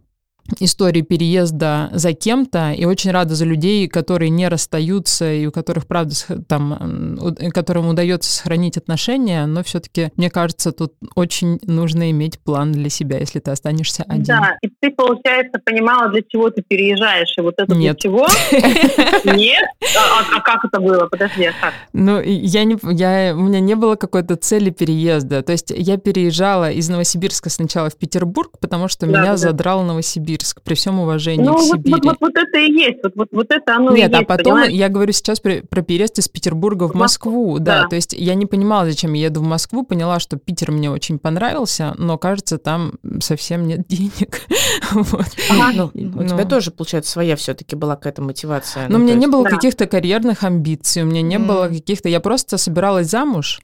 истории переезда за кем-то, и очень рада за людей, которые не расстаются, и у которых, правда, там, которым удается сохранить отношения, но все-таки, мне кажется, тут очень нужно иметь план для себя, если ты останешься один. Да, и ты, получается, понимала, для чего ты переезжаешь, и вот это Нет. для чего? [laughs] Нет? А, а, а как это было? Подожди, а как? Ну, я не, я, у меня не было какой-то цели переезда, то есть я переезжала из Новосибирска сначала в Петербург, потому что меня задрал Новосибирск Новосибирск, при всем уважении ну, к вот, Сибири. Вот, вот, вот это и есть, вот, вот, вот это оно Нет, и а есть, потом понимаешь? я говорю сейчас про, про переезд из Петербурга в Москву, да, да, то есть я не понимала, зачем я еду в Москву, поняла, что Питер мне очень понравился, но, кажется, там совсем нет денег. [laughs] вот. ага. ну, у тебя ну. тоже, получается, своя все-таки была какая-то мотивация. Но ну, у меня есть... не было да. каких-то карьерных амбиций, у меня не mm. было каких-то... Я просто собиралась замуж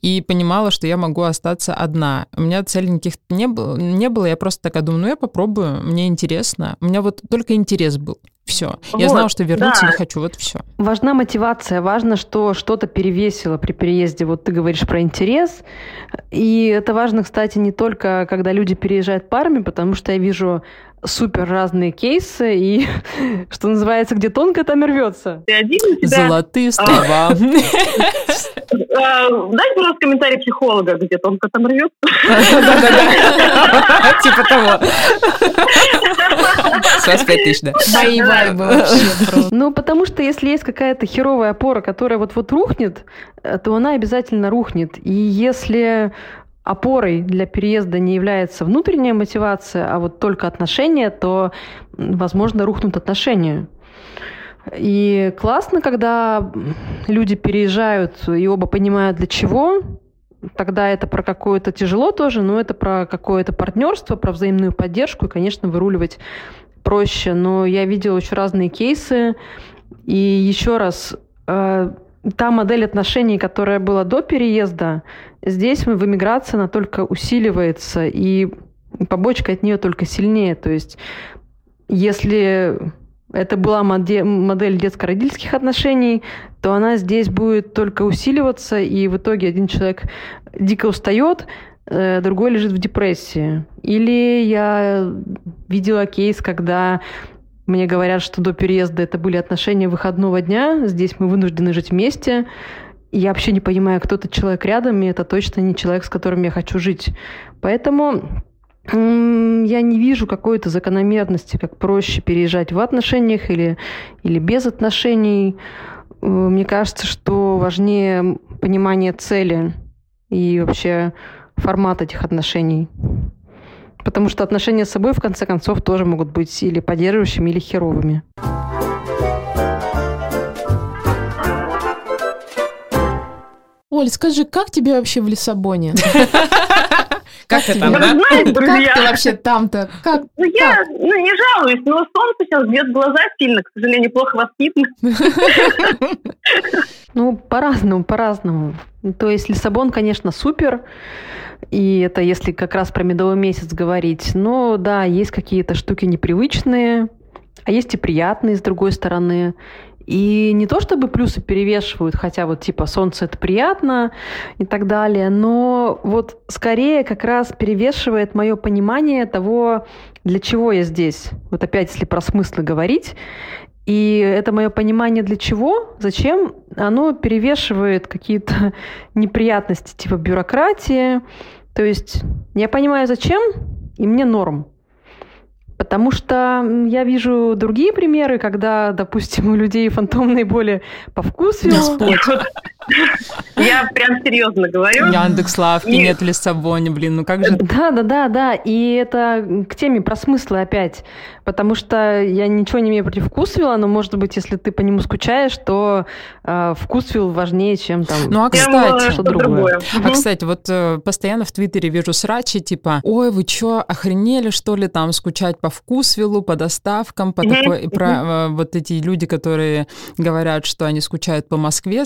и понимала, что я могу остаться одна. У меня целей никаких не было, не было, я просто такая думаю, ну я попробую, мне интересно. У меня вот только интерес был. Все. Вот, я знала, что вернуться да. не хочу. Вот все. Важна мотивация. Важно, что что-то перевесило при переезде. Вот ты говоришь про интерес. И это важно, кстати, не только когда люди переезжают парами, потому что я вижу супер разные кейсы, и, [laughs] что называется, где тонко, там и рвется. Золотые слова. [laughs] Дайте, пожалуйста, комментарий психолога, где тонко там рвет. [laughs] Типа того. 25 тысяч, да. Мои вайбы вообще Ну, потому что если есть какая-то херовая опора, которая вот-вот рухнет, э, то она обязательно рухнет. И если опорой для переезда не является внутренняя мотивация, а вот только отношения, то, возможно, рухнут отношения. И классно, когда люди переезжают и оба понимают для чего. Тогда это про какое-то тяжело тоже, но это про какое-то партнерство, про взаимную поддержку. И, конечно, выруливать проще. Но я видела очень разные кейсы. И еще раз, э, та модель отношений, которая была до переезда, здесь в эмиграции она только усиливается, и побочка от нее только сильнее. То есть если это была модель детско-родительских отношений, то она здесь будет только усиливаться, и в итоге один человек дико устает, э, другой лежит в депрессии. Или я видела кейс, когда мне говорят, что до переезда это были отношения выходного дня, здесь мы вынуждены жить вместе. Я вообще не понимаю, кто этот человек рядом, и это точно не человек, с которым я хочу жить. Поэтому я не вижу какой-то закономерности, как проще переезжать в отношениях или, или без отношений. Э, мне кажется, что важнее понимание цели и вообще формат этих отношений. Потому что отношения с собой, в конце концов, тоже могут быть или поддерживающими, или херовыми. Оль, скажи, как тебе вообще в Лиссабоне? [laughs] Как там, да? Знаете, друзья, Как ты вообще там-то? Как? ну, я ну, не жалуюсь, но солнце сейчас бьет глаза сильно, к сожалению, плохо воспитан. [laughs] Ну, по-разному, по-разному. То есть Лиссабон, конечно, супер. И это если как раз про медовый месяц говорить. Но да, есть какие-то штуки непривычные, а есть и приятные, с другой стороны. И не то чтобы плюсы перевешивают, хотя вот типа солнце это приятно и так далее, но вот скорее как раз перевешивает мое понимание того, для чего я здесь. Вот опять, если про смыслы говорить, и это мое понимание для чего, зачем, оно перевешивает какие-то [laughs] неприятности типа бюрократии. То есть я понимаю зачем, и мне норм. Потому что я вижу другие примеры, когда, допустим, у людей фантомные боли по вкусу. Я прям серьезно говорю. Яндекс Лавки нет в Лиссабоне, блин, ну как же... Да, да, да, да. И это к теме про смыслы опять. Потому что я ничего не имею против вкусвилла, но, может быть, если ты по нему скучаешь, то э, вкусвилл важнее, чем там Ну, а кстати, что другое. А, кстати, вот э, постоянно в Твиттере вижу срачи, типа, ой, вы чё, охренели, что ли, там, скучать по вкусвиллу, по доставкам, по такой... Про э, вот эти люди, которые говорят, что они скучают по Москве,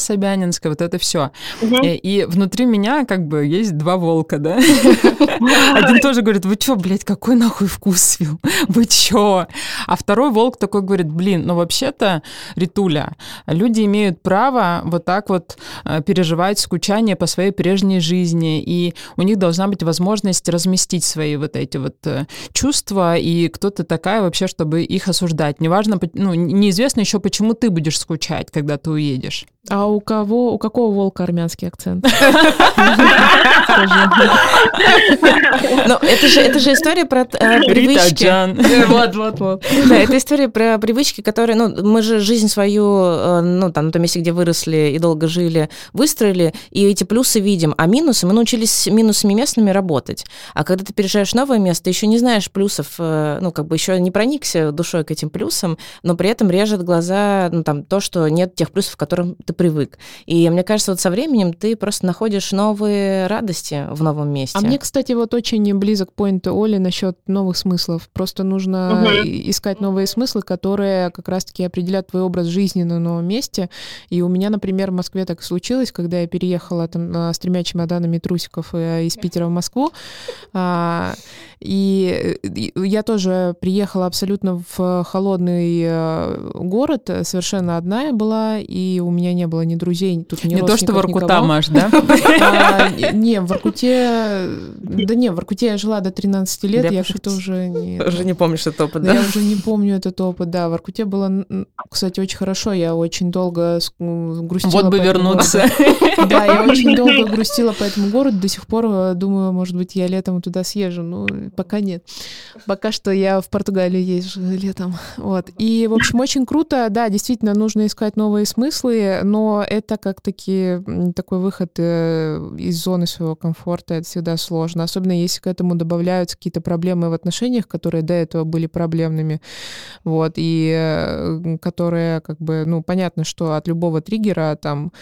Собянинской, вот это все. И, и внутри меня как бы есть два волка, да? [laughs] Один тоже говорит, вы чё, блядь, какой нахуй вкусвилл? Вы чё? А второй волк такой говорит, блин, ну вообще-то, Ритуля, люди имеют право вот так вот э, переживать скучание по своей прежней жизни, и у них должна быть возможность разместить свои вот эти вот э, чувства, и кто ты такая вообще, чтобы их осуждать. Неважно, ну, неизвестно еще, почему ты будешь скучать, когда ты уедешь. А у кого, у какого волка армянский акцент? [laughs] Ну, это же, это же история про э, привычки. Вот, вот, вот. Да, это история про привычки, которые, ну, мы же жизнь свою, э, ну, там, на том месте, где выросли и долго жили, выстроили, и эти плюсы видим, а минусы, мы научились минусами местными работать. А когда ты переезжаешь в новое место, еще не знаешь плюсов, э, ну, как бы еще не проникся душой к этим плюсам, но при этом режет глаза, ну, там, то, что нет тех плюсов, к которым ты привык. И мне кажется, вот со временем ты просто находишь новые радости в новом месте. А мне, кстати, вот очень близок поинт Оли насчет новых смыслов. Просто нужно угу. искать новые смыслы, которые как раз-таки определят твой образ жизни на новом месте. И у меня, например, в Москве так случилось, когда я переехала там с тремя чемоданами трусиков э, из Питера в Москву. А, и я тоже приехала абсолютно в холодный э, город, совершенно одна я была, и у меня не было ни друзей, тут ни Не то, что в Воркута, Маш, да? [laughs] А, не, в Воркуте... Да не, в Воркуте я жила до 13 лет, я как-то уже... [laughs] Уже не помнишь этот опыт, да? Я уже не помню этот опыт, да. В Воркуте было, кстати, очень хорошо. Я очень долго грустила. Вот бы вернуться. [laughs] Да, я очень долго грустила по этому городу. До сих пор э, думаю, может быть, я летом туда съезжу. Ну, пока нет. Пока что я в Португалию езжу летом. Вот. И, в общем, очень круто. Да, действительно, нужно искать новые смыслы, но это как-таки такой выход э, из зоны своего комфорта. Это всегда сложно. Особенно если к этому добавляются какие-то проблемы в отношениях, которые до этого были проблемными. Вот. И э, которые, как бы, ну, понятно, что от любого триггера там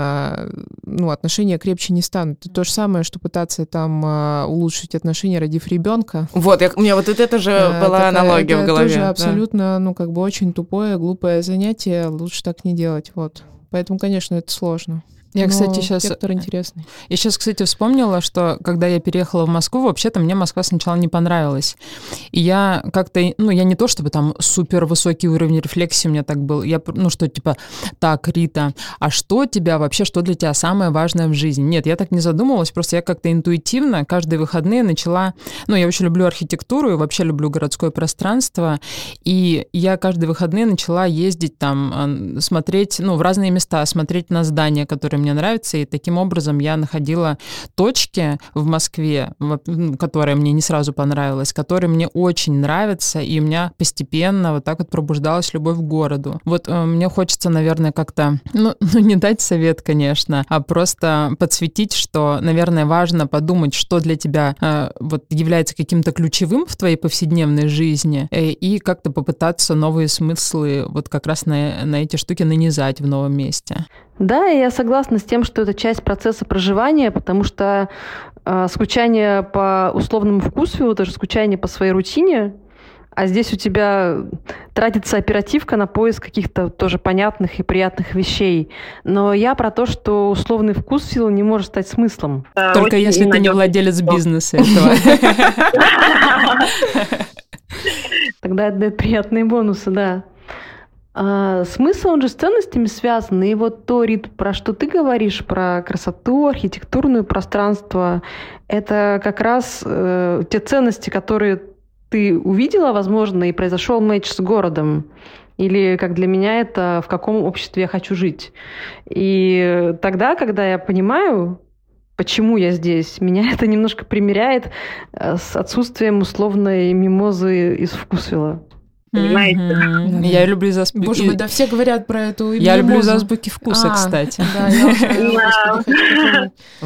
а, ну, отношения крепче не станут. Это то же самое, что пытаться там а, улучшить отношения, родив ребенка. Вот, я, у меня вот это же а, была такая, аналогия это в голове. тоже абсолютно, да. ну, как бы очень тупое, глупое занятие. Лучше так не делать, вот. Поэтому, конечно, это сложно. Я, Но кстати, сейчас... Вектор интересный. Я сейчас, кстати, вспомнила, что когда я переехала в Москву, вообще-то мне Москва сначала не понравилась. И я как-то, ну, я не то, чтобы там супер высокий уровень рефлексии у меня так был. Я, ну, что, типа, так, Рита, а что тебя вообще, что для тебя самое важное в жизни? Нет, я так не задумывалась, просто я как-то интуитивно каждые выходные начала... Ну, я очень люблю архитектуру и вообще люблю городское пространство. И я каждые выходные начала ездить там, смотреть, ну, в разные места, смотреть на здания, которые которые мне нравятся, и таким образом я находила точки в Москве, которые мне не сразу понравились, которые мне очень нравятся, и у меня постепенно вот так вот пробуждалась любовь к городу. Вот э, мне хочется, наверное, как-то, ну, [laughs] ну, не дать совет, конечно, а просто подсветить, что, наверное, важно подумать, что для тебя э, вот является каким-то ключевым в твоей повседневной жизни, э, и как-то попытаться новые смыслы вот как раз на, на эти штуки нанизать в новом месте. Да, я согласна с тем, что это часть процесса проживания, потому что э, скучание по условному вкусу, это же скучание по своей рутине, а здесь у тебя тратится оперативка на поиск каких-то тоже понятных и приятных вещей. Но я про то, что условный вкус сил не может стать смыслом. Только если ты не владелец бизнеса [laughs] этого. [laughs] Тогда это дает приятные бонусы, да. А, смысл, он же с ценностями связан. И вот то, Рит, про что ты говоришь, про красоту, архитектурное пространство, это как раз э, те ценности, которые ты увидела, возможно, и произошел матч с городом. Или, как для меня, это в каком обществе я хочу жить. И тогда, когда я понимаю, почему я здесь, меня это немножко примеряет э, с отсутствием условной мимозы из вкусвилла. Понимаете? Mm-hmm. Я люблю за азбуки. Боже мой, да все говорят про эту Я люблю за азбуки вкуса, а, кстати. Да, я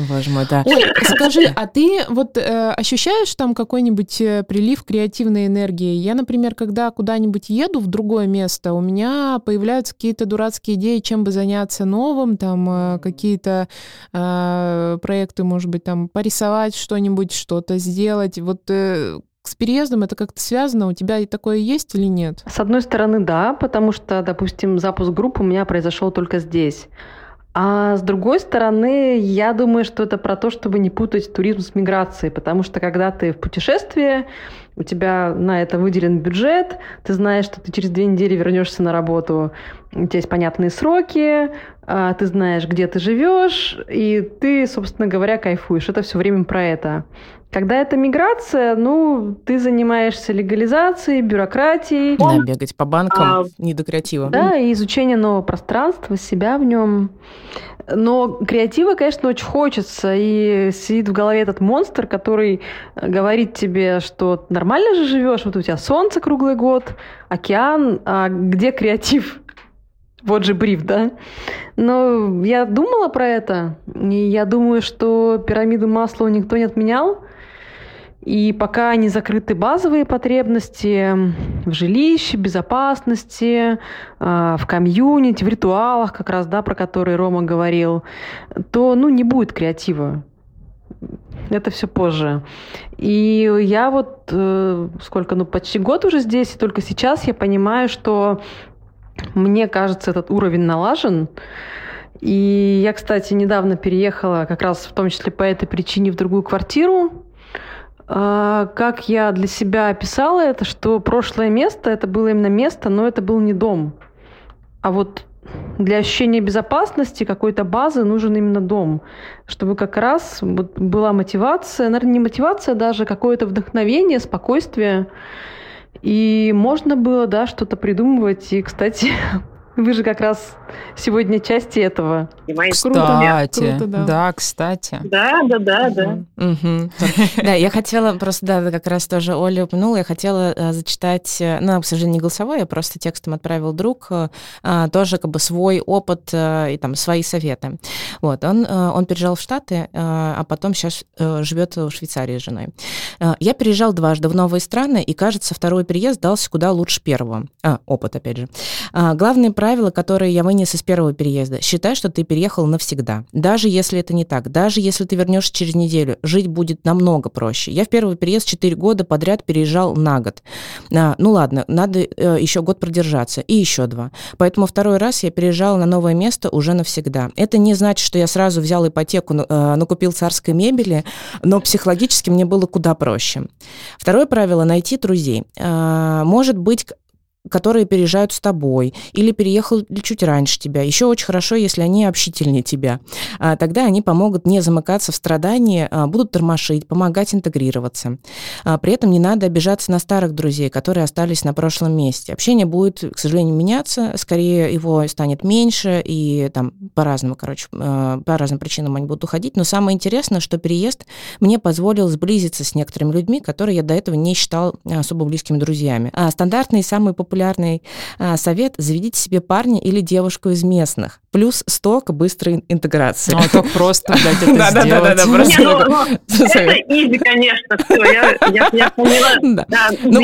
Боже мой, да. Ой, скажи, а ты вот э, ощущаешь там какой-нибудь э, прилив креативной энергии? Я, например, когда куда-нибудь еду в другое место, у меня появляются какие-то дурацкие идеи, чем бы заняться новым, там э, какие-то э, проекты, может быть, там порисовать что-нибудь, что-то сделать. Вот э, с переездом это как-то связано? У тебя и такое есть или нет? С одной стороны, да, потому что, допустим, запуск группы у меня произошел только здесь. А с другой стороны, я думаю, что это про то, чтобы не путать туризм с миграцией, потому что когда ты в путешествии, у тебя на это выделен бюджет, ты знаешь, что ты через две недели вернешься на работу, у тебя есть понятные сроки, а, ты знаешь, где ты живешь, и ты, собственно говоря, кайфуешь. Это все время про это. Когда это миграция, ну, ты занимаешься легализацией, бюрократией. Да, бегать по банкам, а, не до креатива. Да, и изучение нового пространства, себя в нем. Но креатива, конечно, очень хочется. И сидит в голове этот монстр, который говорит тебе, что нормально же живешь, вот у тебя солнце круглый год, океан, а где креатив? [laughs] Вот же бриф, да? Но я думала про это, и я думаю, что пирамиду масла никто не отменял, и пока не закрыты базовые потребности в жилище, безопасности, а, в комьюнити, в ритуалах, как раз, да, про которые Рома говорил, то, ну, не будет креатива. Это все позже. И я вот э, сколько, ну, почти год уже здесь, и только сейчас я понимаю, что мне кажется, этот уровень налажен. И я, кстати, недавно переехала как раз в том числе по этой причине в другую квартиру, как я для себя описала это, что прошлое место, это было именно место, но это был не дом. А вот для ощущения безопасности, какой-то базы нужен именно дом, чтобы как раз была мотивация, наверное, не мотивация даже, какое-то вдохновение, спокойствие. И можно было, да, что-то придумывать. И, кстати, [laughs] Вы же как раз сегодня части этого. Кстати, Круто, да. да, кстати. Да, да, да, да. [laughs] Да, я хотела просто, да, как раз тоже Оля упомянула, я хотела э, зачитать, э, ну, к сожалению, не голосовой, я просто текстом отправил друг, э, тоже как бы свой опыт и там свои советы. Вот, он, он переезжал в Штаты, а потом сейчас живет в Швейцарии с женой. Я переезжал дважды в новые страны, и, кажется, второй переезд дался куда лучше первого. А, опыт, опять же. Главный правила, которые я вынес из первого переезда. Считай, что ты переехал навсегда. Даже если это не так, даже если ты вернешься через неделю, жить будет намного проще. Я в первый переезд 4 года подряд переезжал на год. А, ну ладно, надо э, еще год продержаться, и еще два. Поэтому второй раз я переезжала на новое место уже навсегда. Это не значит, что я сразу взял ипотеку, э, накупил царской мебели, но психологически мне было куда проще. Второе правило – найти друзей. Э, может быть, которые переезжают с тобой или переехали чуть раньше тебя. Еще очень хорошо, если они общительнее тебя. А, тогда они помогут не замыкаться в страдании, а, будут тормошить, помогать интегрироваться. А, при этом не надо обижаться на старых друзей, которые остались на прошлом месте. Общение будет, к сожалению, меняться, скорее его станет меньше, и там по-разному, короче, по разным причинам они будут уходить. Но самое интересное, что переезд мне позволил сблизиться с некоторыми людьми, которые я до этого не считал особо близкими друзьями. Стандартные самые популярные популярный а, совет – заведите себе парня или девушку из местных. Плюс сток быстрой интеграции. Ну, а так просто, блядь, это сделать. Да-да-да, просто. Ну, ну, это [laughs] изи, конечно, все, я поняла. Да. Ну,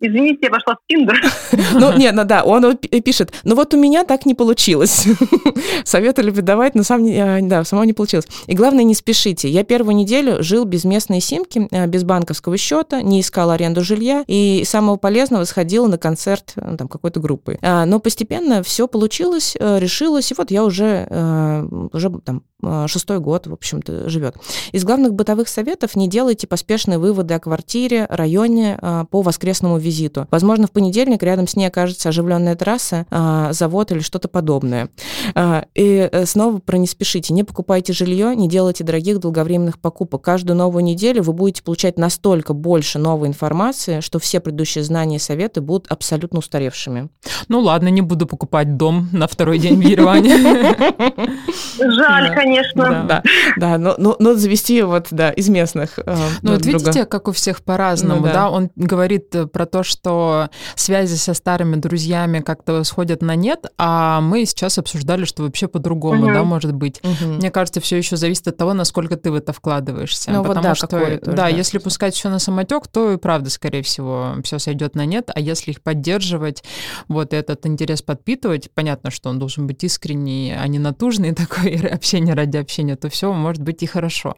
извините, я вошла в Тиндер. [laughs] Ну, нет, ну да, он пишет, ну вот у меня так не получилось. [laughs] Советы любит давать, но сам, а, да, само не получилось. И главное, не спешите. Я первую неделю жил без местной симки, а, без банковского счета, не искал аренду жилья, и самого полезного сходила на концерт ну, там, какой-то группы. А, но постепенно все получилось, э, решилось, и вот я уже, э, уже там шестой год, в общем-то, живет. Из главных бытовых советов не делайте поспешные выводы о квартире, районе э, по воскресному визиту. Возможно, в понедельник рядом с ней окажется оживленная трасса, э, завод или что-то подобное. И снова про не спешите. Не покупайте жилье, не делайте дорогих долговременных покупок. Каждую новую неделю вы будете получать настолько больше новой информации, что все предыдущие знания и советы будут абсолютно устаревшими. Ну ладно, не буду покупать дом на второй день в Ереване. Жаль, конечно. Да, да, да но, но, но завести вот, да, из местных. Э, ну вот друга. видите, как у всех по-разному, ну, да. да, он говорит э, про то, что связи со старыми друзьями как-то сходят на нет, а мы сейчас обсуждали, что вообще по-другому, угу. да, может быть. Угу. Мне кажется, все еще зависит от того, насколько ты в это вкладываешься. Ну, потому вот, да, что, тоже, да, да, если пускать все на самотек, то и правда, скорее всего, все сойдет на нет, а если их поддерживать, вот этот интерес подпитывать, понятно, что он должен быть искренний, а не натужный [laughs] такой общение ради общения, то все может быть и хорошо.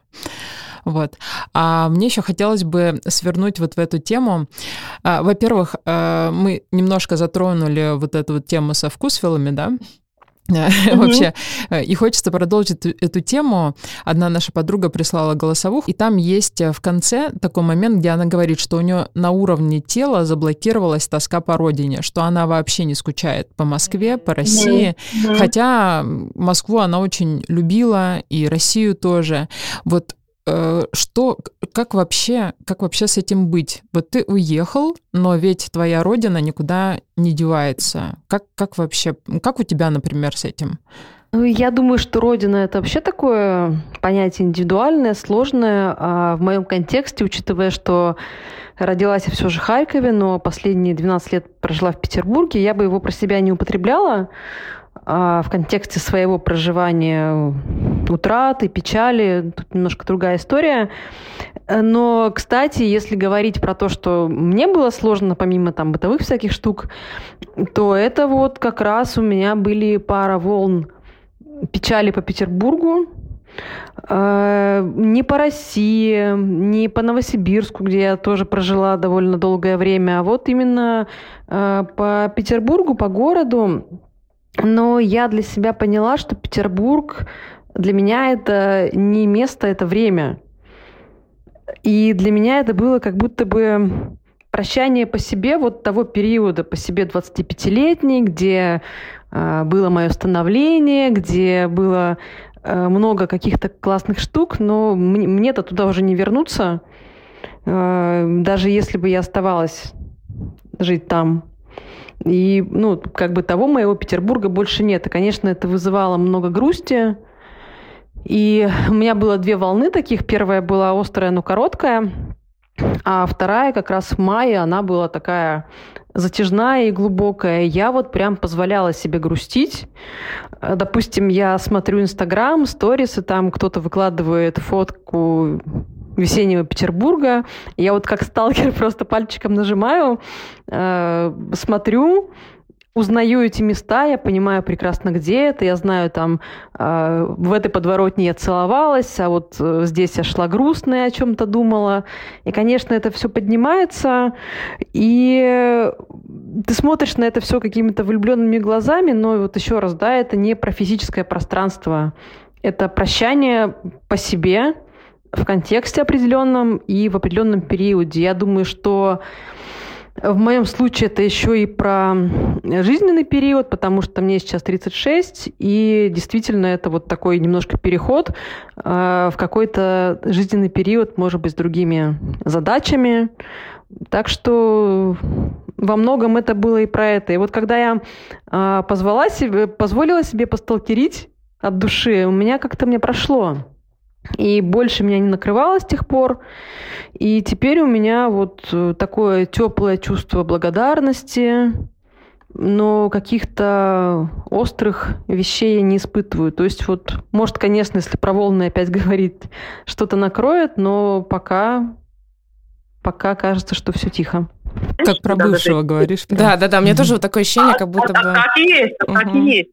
Вот. А мне еще хотелось бы свернуть вот в эту тему. А, во-первых, а, мы немножко затронули вот эту вот тему со вкусвиллами, да, Mm-hmm. [laughs] Вообще. И хочется продолжить эту тему. Одна наша подруга прислала голосовух, и там есть э, в конце такой момент, где она говорит, что у нее на уровне тела заблокировалась тоска по родине, что она вообще не скучает по Москве, по России, mm-hmm. хотя Москву она очень любила, и Россию тоже. Вот Э, что, как вообще, как вообще с этим быть? Вот ты уехал, но ведь твоя родина никуда не девается. Как, как вообще, как у тебя, например, с этим? Ну, я думаю, что родина это вообще такое понятие индивидуальное, сложное. А в моем контексте, учитывая, что родилась я все же в Харькове, но последние 12 лет прожила в Петербурге, я бы его про себя не употребляла. А, в контексте своего проживания утраты, печали. Тут немножко другая история. Но, кстати, если говорить про то, что мне было сложно, помимо там бытовых всяких штук, то это вот как раз у меня были пара волн печали по Петербургу, а, не по России, не по Новосибирску, где я тоже прожила довольно долгое время, а вот именно а, по Петербургу, по городу, но я для себя поняла, что Петербург для меня это не место, это время. И для меня это было как будто бы прощание по себе вот того периода, по себе 25-летней, где э, было мое становление, где было э, много каких-то классных штук, но мне-то туда уже не вернуться, даже если бы я оставалась жить там. И, ну, как бы того моего Петербурга больше нет. И, конечно, это вызывало много грусти. И у меня было две волны таких. Первая была острая, но короткая. А вторая как раз в мае, она была такая затяжная и глубокая. Я вот прям позволяла себе грустить. Допустим, я смотрю Инстаграм, сторис, и там кто-то выкладывает фотку весеннего Петербурга. Я вот как сталкер [laughs] просто пальчиком нажимаю, э, смотрю, узнаю эти места, я понимаю прекрасно, где это, я знаю, там э, в этой подворотне я целовалась, а вот э, здесь я шла грустная, о чем-то думала. И, конечно, это все поднимается, и ты смотришь на это все какими-то влюбленными глазами, но вот еще раз, да, это не про физическое пространство, это прощание по себе, в контексте определенном и в определенном периоде. Я думаю, что в моем случае это еще и про жизненный период, потому что мне сейчас 36, и действительно это вот такой немножко переход э, в какой-то жизненный период, может быть, с другими задачами. Так что во многом это было и про это. И вот когда я э, позвала себе, позволила себе посталкерить от души, у меня как-то мне прошло. И больше меня не накрывало с тех пор. И теперь у меня вот э, такое теплое чувство благодарности, но каких-то острых вещей я не испытываю. То есть вот, может, конечно, если про волны опять [laughs] говорить, что-то накроет, но пока, пока кажется, что все тихо. Как про бывшего говоришь. Да, да, да. У меня тоже вот такое ощущение, как будто бы... Так и есть, так и есть.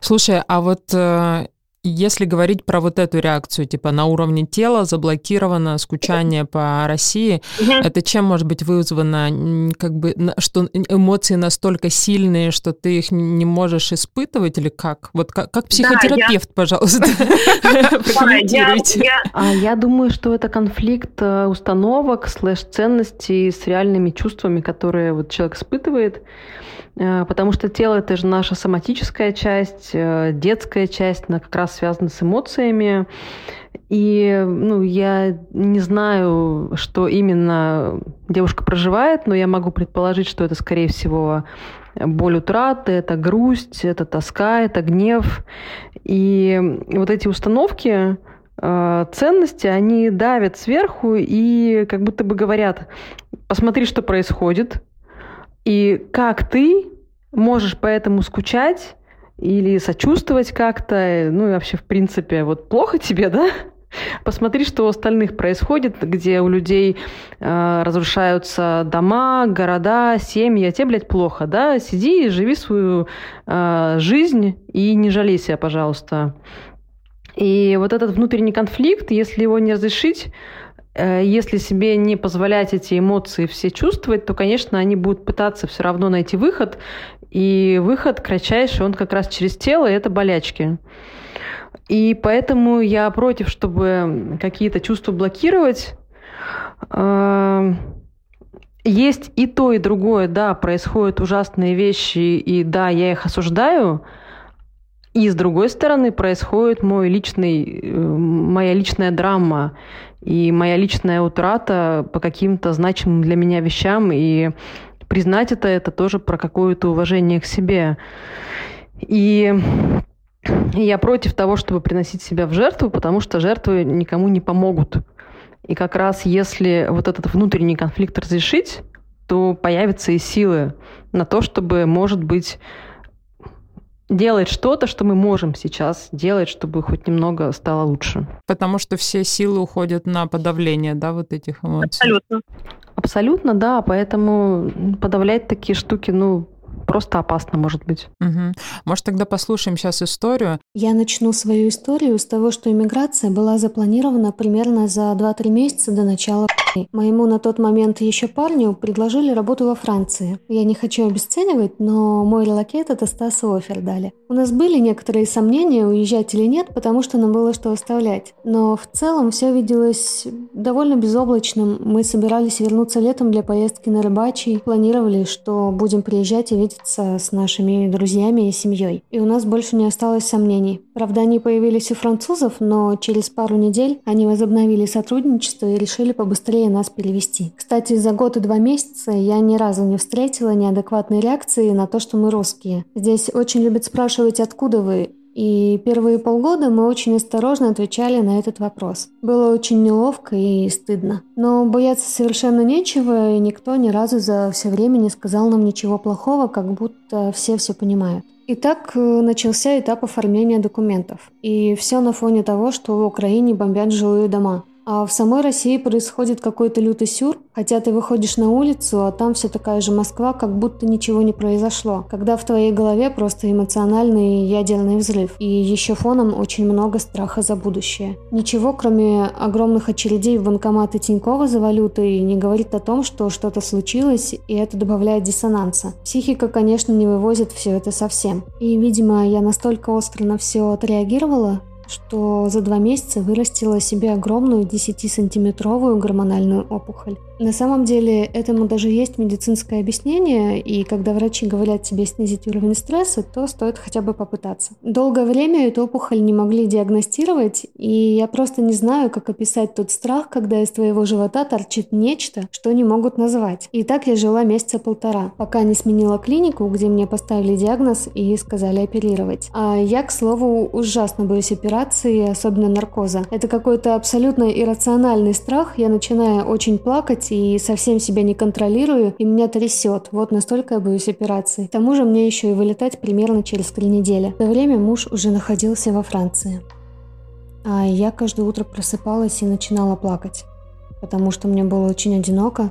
Слушай, а вот э, если говорить про вот эту реакцию, типа на уровне тела заблокировано скучание по России, угу. это чем может быть вызвано, как бы, что эмоции настолько сильные, что ты их не можешь испытывать или как? Вот как, как психотерапевт, пожалуйста, [laughs] [laughs] прокомментируйте. А я думаю, что это конфликт э, установок, слэш-ценностей с реальными чувствами, которые вот человек испытывает. Э, потому что тело это же наша соматическая часть, э, детская часть, она как раз связана с эмоциями. И ну, я не знаю, что именно девушка проживает, но я могу предположить, что это, скорее всего, боль утраты, это грусть, это тоска, это гнев. И вот эти установки, э, ценности, они давят сверху и как будто бы говорят, посмотри, что происходит, и как ты можешь поэтому скучать или сочувствовать как-то, ну и вообще, в принципе, вот плохо тебе, да? Посмотри, что у остальных происходит, где у людей э, разрушаются дома, города, семьи, а тебе, блядь, плохо, да? Сиди и живи свою э, жизнь и не жалейся, пожалуйста. И вот этот внутренний конфликт, если его не разрешить, если себе не позволять эти эмоции все чувствовать, то, конечно, они будут пытаться все равно найти выход. И выход кратчайший, он как раз через тело, и это болячки. И поэтому я против, чтобы какие-то чувства блокировать. Э, есть и то, и другое, да, происходят ужасные вещи, и да, я их осуждаю, и с другой стороны происходит мой личный, э, моя личная драма и моя личная утрата по каким-то значимым для меня вещам. И признать это, это тоже про какое-то уважение к себе. И я против того, чтобы приносить себя в жертву, потому что жертвы никому не помогут. И как раз если вот этот внутренний конфликт разрешить, то появятся и силы на то, чтобы, может быть, делать что-то, что мы можем сейчас делать, чтобы хоть немного стало лучше. Потому что все силы уходят на подавление, да, вот этих эмоций. Абсолютно. Абсолютно, да. Поэтому подавлять такие штуки, ну, просто опасно, может быть. Угу. Может, тогда послушаем сейчас историю? Я начну свою историю с того, что иммиграция была запланирована примерно за 2-3 месяца до начала Моему на тот момент еще парню предложили работу во Франции. Я не хочу обесценивать, но мой релокейт это Стас офер дали. У нас были некоторые сомнения, уезжать или нет, потому что нам было что оставлять. Но в целом все виделось довольно безоблачным. Мы собирались вернуться летом для поездки на рыбачий, планировали, что будем приезжать и видеться с нашими друзьями и семьей. И у нас больше не осталось сомнений. Правда, они появились у французов, но через пару недель они возобновили сотрудничество и решили побыстрее нас перевести. Кстати, за год и два месяца я ни разу не встретила неадекватной реакции на то, что мы русские. Здесь очень любят спрашивать, откуда вы, и первые полгода мы очень осторожно отвечали на этот вопрос. Было очень неловко и стыдно. Но бояться совершенно нечего, и никто ни разу за все время не сказал нам ничего плохого, как будто все все понимают. Итак, э, начался этап оформления документов. И все на фоне того, что в Украине бомбят жилые дома. А в самой России происходит какой-то лютый сюр, хотя ты выходишь на улицу, а там все такая же Москва, как будто ничего не произошло. Когда в твоей голове просто эмоциональный ядерный взрыв. И еще фоном очень много страха за будущее. Ничего, кроме огромных очередей в банкоматы Тинькова за валютой, не говорит о том, что что-то случилось, и это добавляет диссонанса. Психика, конечно, не вывозит все это совсем. И, видимо, я настолько остро на все отреагировала, что за два месяца вырастила себе огромную 10-сантиметровую гормональную опухоль. На самом деле этому даже есть медицинское объяснение, и когда врачи говорят тебе снизить уровень стресса, то стоит хотя бы попытаться. Долгое время эту опухоль не могли диагностировать, и я просто не знаю, как описать тот страх, когда из твоего живота торчит нечто, что не могут назвать. И так я жила месяца полтора, пока не сменила клинику, где мне поставили диагноз и сказали оперировать. А я, к слову, ужасно боюсь операции, особенно наркоза. Это какой-то абсолютно иррациональный страх, я начинаю очень плакать, и совсем себя не контролирую, и меня трясет. Вот настолько я боюсь операции. К тому же мне еще и вылетать примерно через три недели. В это время муж уже находился во Франции. А я каждое утро просыпалась и начинала плакать, потому что мне было очень одиноко,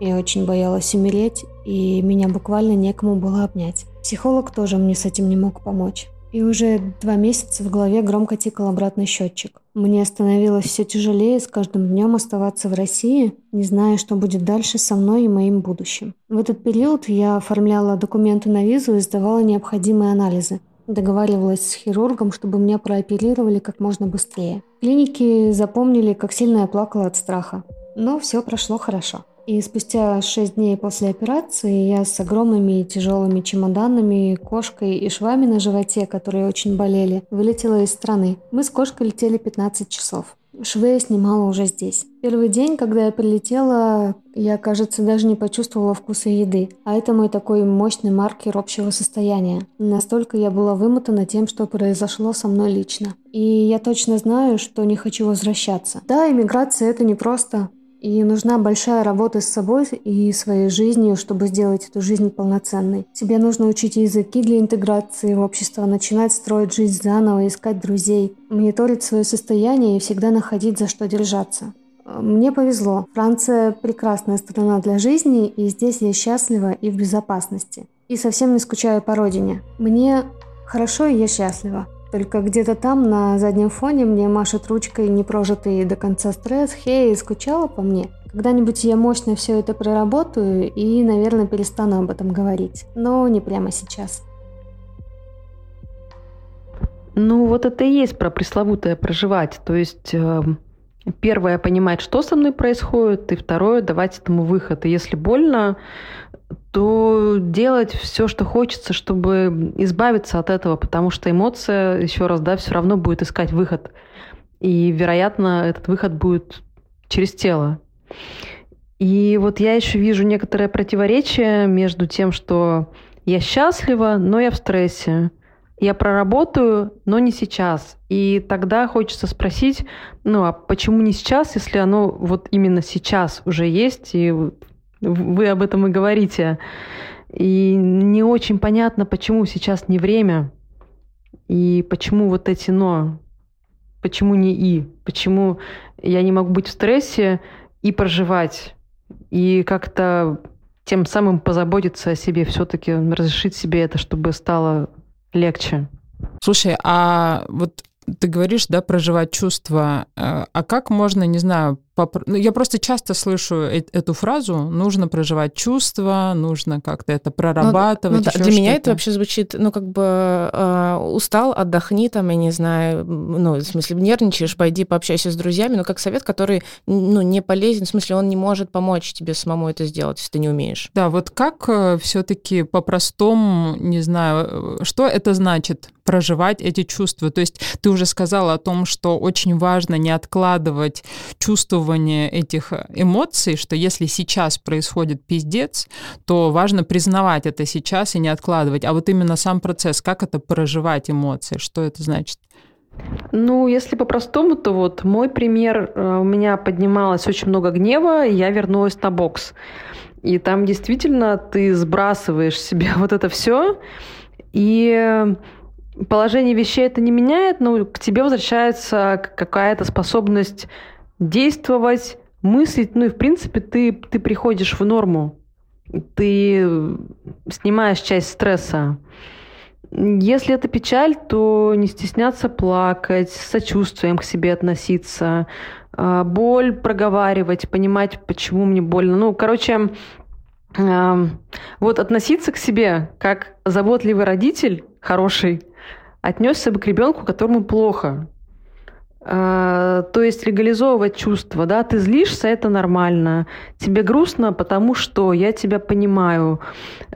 я очень боялась умереть, и меня буквально некому было обнять. Психолог тоже мне с этим не мог помочь. И уже два месяца в голове громко тикал обратный счетчик. Мне становилось все тяжелее с каждым днем оставаться в России, не зная, что будет дальше со мной и моим будущим. В этот период я оформляла документы на визу и сдавала необходимые анализы. Договаривалась с хирургом, чтобы меня прооперировали как можно быстрее. Клиники запомнили, как сильно я плакала от страха. Но все прошло хорошо. И спустя шесть дней после операции я с огромными тяжелыми чемоданами, кошкой и швами на животе, которые очень болели, вылетела из страны. Мы с кошкой летели 15 часов. Швы я снимала уже здесь. Первый день, когда я прилетела, я, кажется, даже не почувствовала вкуса еды. А это мой такой мощный маркер общего состояния. Настолько я была вымотана тем, что произошло со мной лично. И я точно знаю, что не хочу возвращаться. Да, иммиграция это непросто. И нужна большая работа с собой и своей жизнью, чтобы сделать эту жизнь полноценной. Тебе нужно учить языки для интеграции в общество, начинать строить жизнь заново, искать друзей, мониторить свое состояние и всегда находить за что держаться. Мне повезло. Франция – прекрасная страна для жизни, и здесь я счастлива и в безопасности. И совсем не скучаю по родине. Мне хорошо, и я счастлива. Только где-то там на заднем фоне мне машет ручкой непрожитый до конца стресс. Хей, скучала по мне? Когда-нибудь я мощно все это проработаю и, наверное, перестану об этом говорить. Но не прямо сейчас. Ну, вот это и есть про пресловутое проживать. То есть э, первое понимать, что со мной происходит, и второе давать этому выход. И если больно, то делать все, что хочется, чтобы избавиться от этого, потому что эмоция, еще раз, да, все равно будет искать выход. И, вероятно, этот выход будет через тело. И вот я еще вижу некоторое противоречие между тем, что я счастлива, но я в стрессе. Я проработаю, но не сейчас. И тогда хочется спросить, ну а почему не сейчас, если оно вот именно сейчас уже есть, и вы об этом и говорите. И не очень понятно, почему сейчас не время, и почему вот эти «но», почему не «и», почему я не могу быть в стрессе и проживать, и как-то тем самым позаботиться о себе, все-таки разрешить себе это, чтобы стало легче. Слушай, а вот ты говоришь, да, проживать чувства. Э, а как можно, не знаю, поп... ну, я просто часто слышу э эту фразу: нужно проживать чувства, нужно как-то это прорабатывать. Ну, ну, для меня это вообще звучит, ну как бы э, устал, отдохни там, я не знаю, ну в смысле нервничаешь, пойди пообщайся с друзьями, но как совет, который ну не полезен, в смысле он не может помочь тебе самому это сделать, если ты не умеешь. Да, вот как э, все-таки по-простому, не знаю, э, что это значит? проживать эти чувства. То есть ты уже сказала о том, что очень важно не откладывать чувствование этих эмоций, что если сейчас происходит пиздец, то важно признавать это сейчас и не откладывать. А вот именно сам процесс, как это проживать эмоции, что это значит? Ну, если по-простому, то вот мой пример, э, у меня поднималось очень много гнева, и я вернулась на бокс. И там действительно ты сбрасываешь себе [laughs] вот это все, и положение вещей это не меняет, но к тебе возвращается какая-то способность действовать, мыслить, ну и в принципе ты, ты приходишь в норму, ты снимаешь часть стресса. Если это печаль, то не стесняться плакать, с сочувствием к себе относиться, а, боль проговаривать, понимать, почему мне больно. Ну, короче, вот относиться к себе как заботливый родитель хороший, отнесся бы к ребенку, которому плохо. А, то есть легализовывать чувства, да, ты злишься, это нормально. Тебе грустно, потому что я тебя понимаю.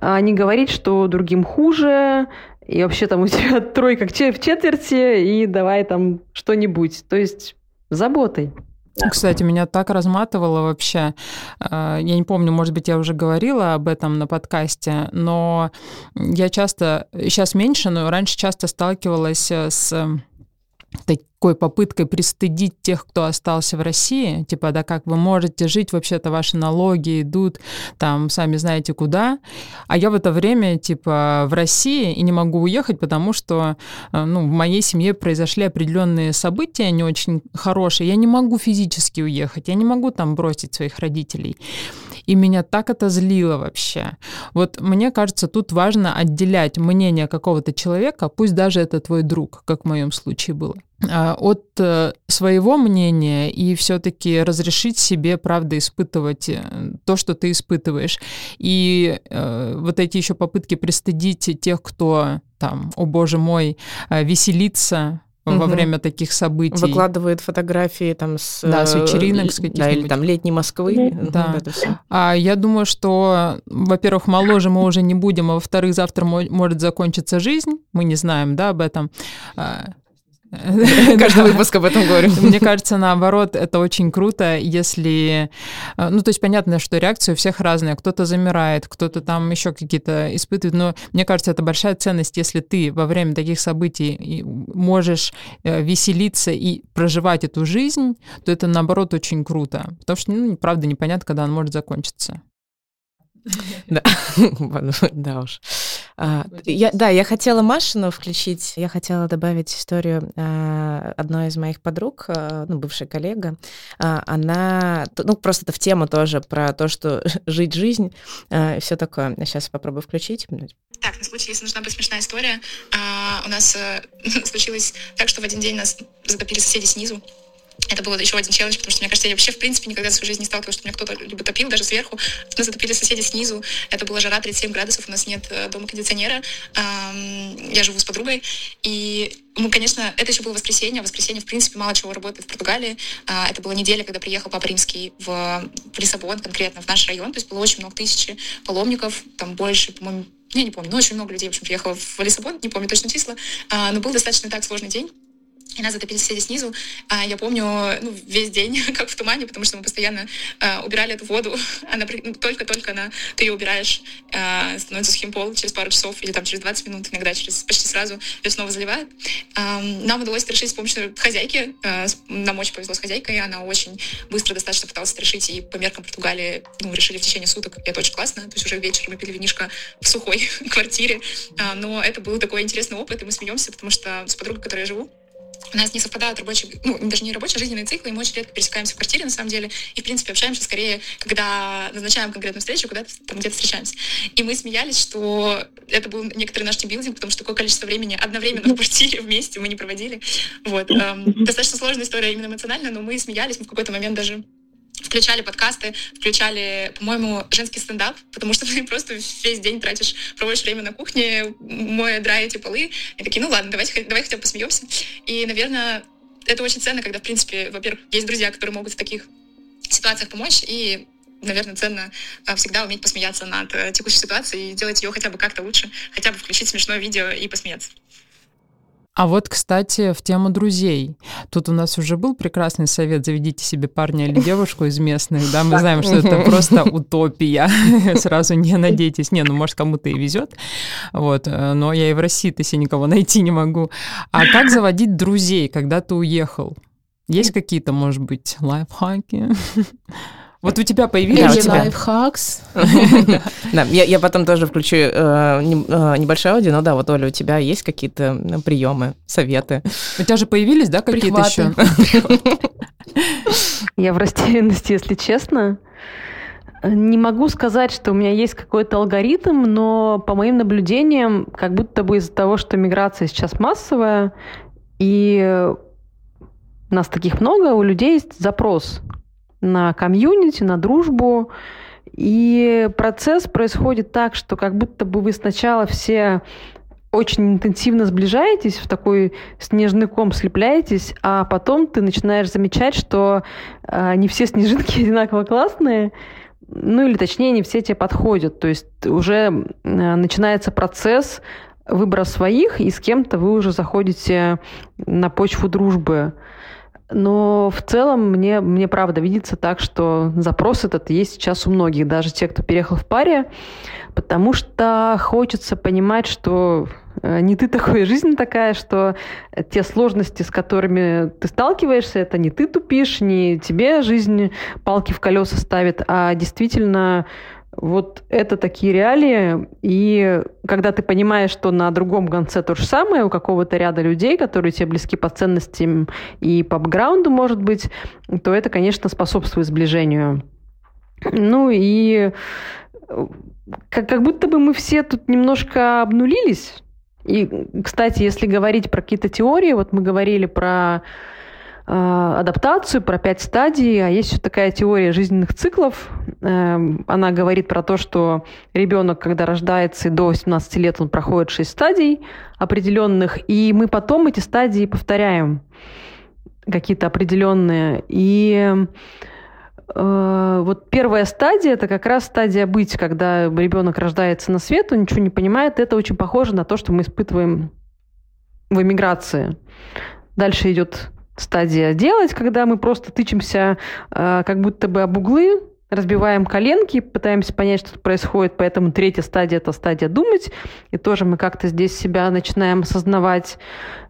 А не говорить, что другим хуже, и вообще там у тебя [laughs] тройка в четверти, и давай там что-нибудь. То есть заботой. Кстати, меня так разматывало вообще. А, я не помню, может быть, я уже говорила об этом на подкасте, но я часто, сейчас меньше, но раньше часто сталкивалась с такой попыткой пристыдить тех, кто остался в России, типа, да как вы можете жить, вообще-то ваши налоги идут там, сами знаете куда, а я в это время, типа, в России и не могу уехать, потому что, э, ну, в моей семье произошли определенные события не очень хорошие, я не могу физически уехать, я не могу там бросить своих родителей. И меня так это злило вообще. Вот мне кажется, тут важно отделять мнение какого-то человека, пусть даже это твой друг, как в моем случае было, а, от э, своего мнения и все-таки разрешить себе, правда, испытывать э, то, что ты испытываешь. И э, вот эти еще попытки пристыдить тех, кто там, о боже мой, веселится угу. во время таких событий. Выкладывает фотографии там с... Да, с вечеринок, с каких-нибудь. Да, или там летней Москвы. Да. Вот а я думаю, что, во-первых, моложе мы уже не будем, а во-вторых, завтра может закончиться жизнь, мы не знаем, да, об этом. [laughs] Каждый выпуск об этом говорим. Мне кажется, наоборот, это очень круто, если... Э, ну, то есть понятно, что реакции у всех разные. Кто-то замирает, кто-то там еще какие-то испытывает. Но мне кажется, это большая ценность, если ты во время таких событий можешь э, веселиться и проживать эту жизнь, то это, наоборот, очень круто. Потому что, ну, правда, непонятно, когда он может закончиться. Да, [laughs] да уж. А, я, да, я хотела Машину включить. Я хотела добавить историю а, одной из моих подруг, а, ну, бывшая коллега. А, она, ну, просто это в тему тоже про то, что [laughs] жить жизнь а, и все такое. Я сейчас попробую включить. Так, на случай, если нужна быть смешная история, а, у нас а, [laughs] случилось так, что в один день нас затопили соседи снизу. Это был еще один челлендж, потому что, мне кажется, я вообще, в принципе, никогда в своей жизни не сталкивалась, что меня кто-то либо топил даже сверху. Нас затопили соседи снизу. Это была жара 37 градусов, у нас нет э, дома кондиционера. Я живу с подругой. И мы, конечно, это еще было воскресенье. Воскресенье, в принципе, мало чего работает в Португалии. А, это была неделя, когда приехал Папа Римский в, в Лиссабон, конкретно в наш район. То есть было очень много тысяч паломников, там больше, по-моему, я не помню, но очень много людей, в общем, приехало в Лиссабон, не помню точно числа. А, но был достаточно так сложный день и нас затопили соседи снизу. А я помню ну, весь день, [laughs] как в тумане, потому что мы постоянно а, убирали эту воду. [laughs] Она ну, только-только она, ты ее убираешь, а, становится сухим пол через пару часов или там через 20 минут, иногда через почти сразу ее снова заливают. А, нам удалось решить с помощью хозяйки. А, нам очень повезло с хозяйкой, она очень быстро достаточно пыталась это решить, и по меркам Португалии ну, решили в течение суток. И это очень классно. То есть уже вечером мы пили винишко в сухой [laughs] квартире. А, но это был такой интересный опыт, и мы смеемся, потому что с подругой, которой я живу, у нас не совпадают рабочие, ну, даже не рабочие, а жизненные циклы, и мы очень редко пересекаемся в квартире, на самом деле, и, в принципе, общаемся скорее, когда назначаем конкретную встречу, куда-то там где-то встречаемся. И мы смеялись, что это был некоторый наш тимбилдинг, потому что такое количество времени одновременно в квартире вместе мы не проводили. Вот. Эм, [laughs] достаточно сложная история именно эмоционально, но мы смеялись, мы в какой-то момент даже включали подкасты, включали, по-моему, женский стендап, потому что [laughs] ты просто весь день тратишь, проводишь время на кухне, моя, драете полы. И такие, ну ладно, давайте, давай хотя бы посмеемся. И, наверное, это очень ценно, когда, в принципе, во-первых, есть друзья, которые могут в таких ситуациях помочь, и наверное, ценно а, всегда уметь посмеяться над э, текущей ситуацией и сделать ее хотя бы как-то лучше, хотя бы включить смешное видео и посмеяться. А вот, кстати, в тему друзей. Тут у нас уже был прекрасный совет «Заведите себе парня или девушку из местных». Да, мы знаем, что это просто утопия. [laughs] Сразу не надейтесь. Не, ну, может, кому-то и везет. Вот. Э, но я и в России-то себе никого [laughs] найти не могу. А как заводить друзей, когда ты уехал? Есть какие-то, может быть, лайфхаки? [laughs] Вот у тебя появились Или лайфхакс. Да, я потом тоже включу э, э, небольшое аудио, но да, вот, Оля, у тебя есть какие-то приемы, советы? У тебя же появились, да, какие-то еще? [laughs] Я в растерянности, если честно. Не могу сказать, что у меня есть какой-то алгоритм, но по моим наблюдениям, как будто бы из-за того, что миграция сейчас массовая, и нас таких много, у людей есть запрос на комьюнити, на дружбу. И процесс происходит так, что как будто бы вы сначала все очень интенсивно сближаетесь, в такой снежный ком слепляетесь, а потом ты начинаешь замечать, что э, не все снежинки [laughs] одинаково классные, ну или точнее, не все тебе подходят. То есть уже э, начинается процесс выбора своих, и с кем-то вы уже заходите на почву дружбы. Но в целом мне, мне правда видится так, что запрос этот есть сейчас у многих, даже те, кто переехал в паре, потому что хочется понимать, что э, не ты такой, [laughs] жизнь такая, что те сложности, с которыми ты сталкиваешься, это не ты тупишь, не тебе жизнь палки в колеса ставит, а действительно вот это такие реалии, и когда ты понимаешь, что на другом конце то же самое, у какого-то ряда людей, которые тебе близки по ценностям и по бэкграунду, может быть, то это, конечно, способствует сближению. Ну и как, как будто бы мы все тут немножко обнулились. И, кстати, если говорить про какие-то теории, вот мы говорили про Э, адаптацию, про пять стадий, а есть еще такая теория жизненных циклов. Эм, она говорит про то, что ребенок, когда рождается, и до 18 лет он проходит шесть стадий определенных, и мы потом эти стадии повторяем какие-то определенные. И э, вот первая стадия это как раз стадия быть, когда ребенок рождается на свет, он ничего не понимает. Это очень похоже на то, что мы испытываем в эмиграции. Дальше идет стадия делать, когда мы просто тычемся э, как будто бы об углы, разбиваем коленки, пытаемся понять, что происходит. Поэтому третья стадия – это стадия думать. И тоже мы как-то здесь себя начинаем осознавать.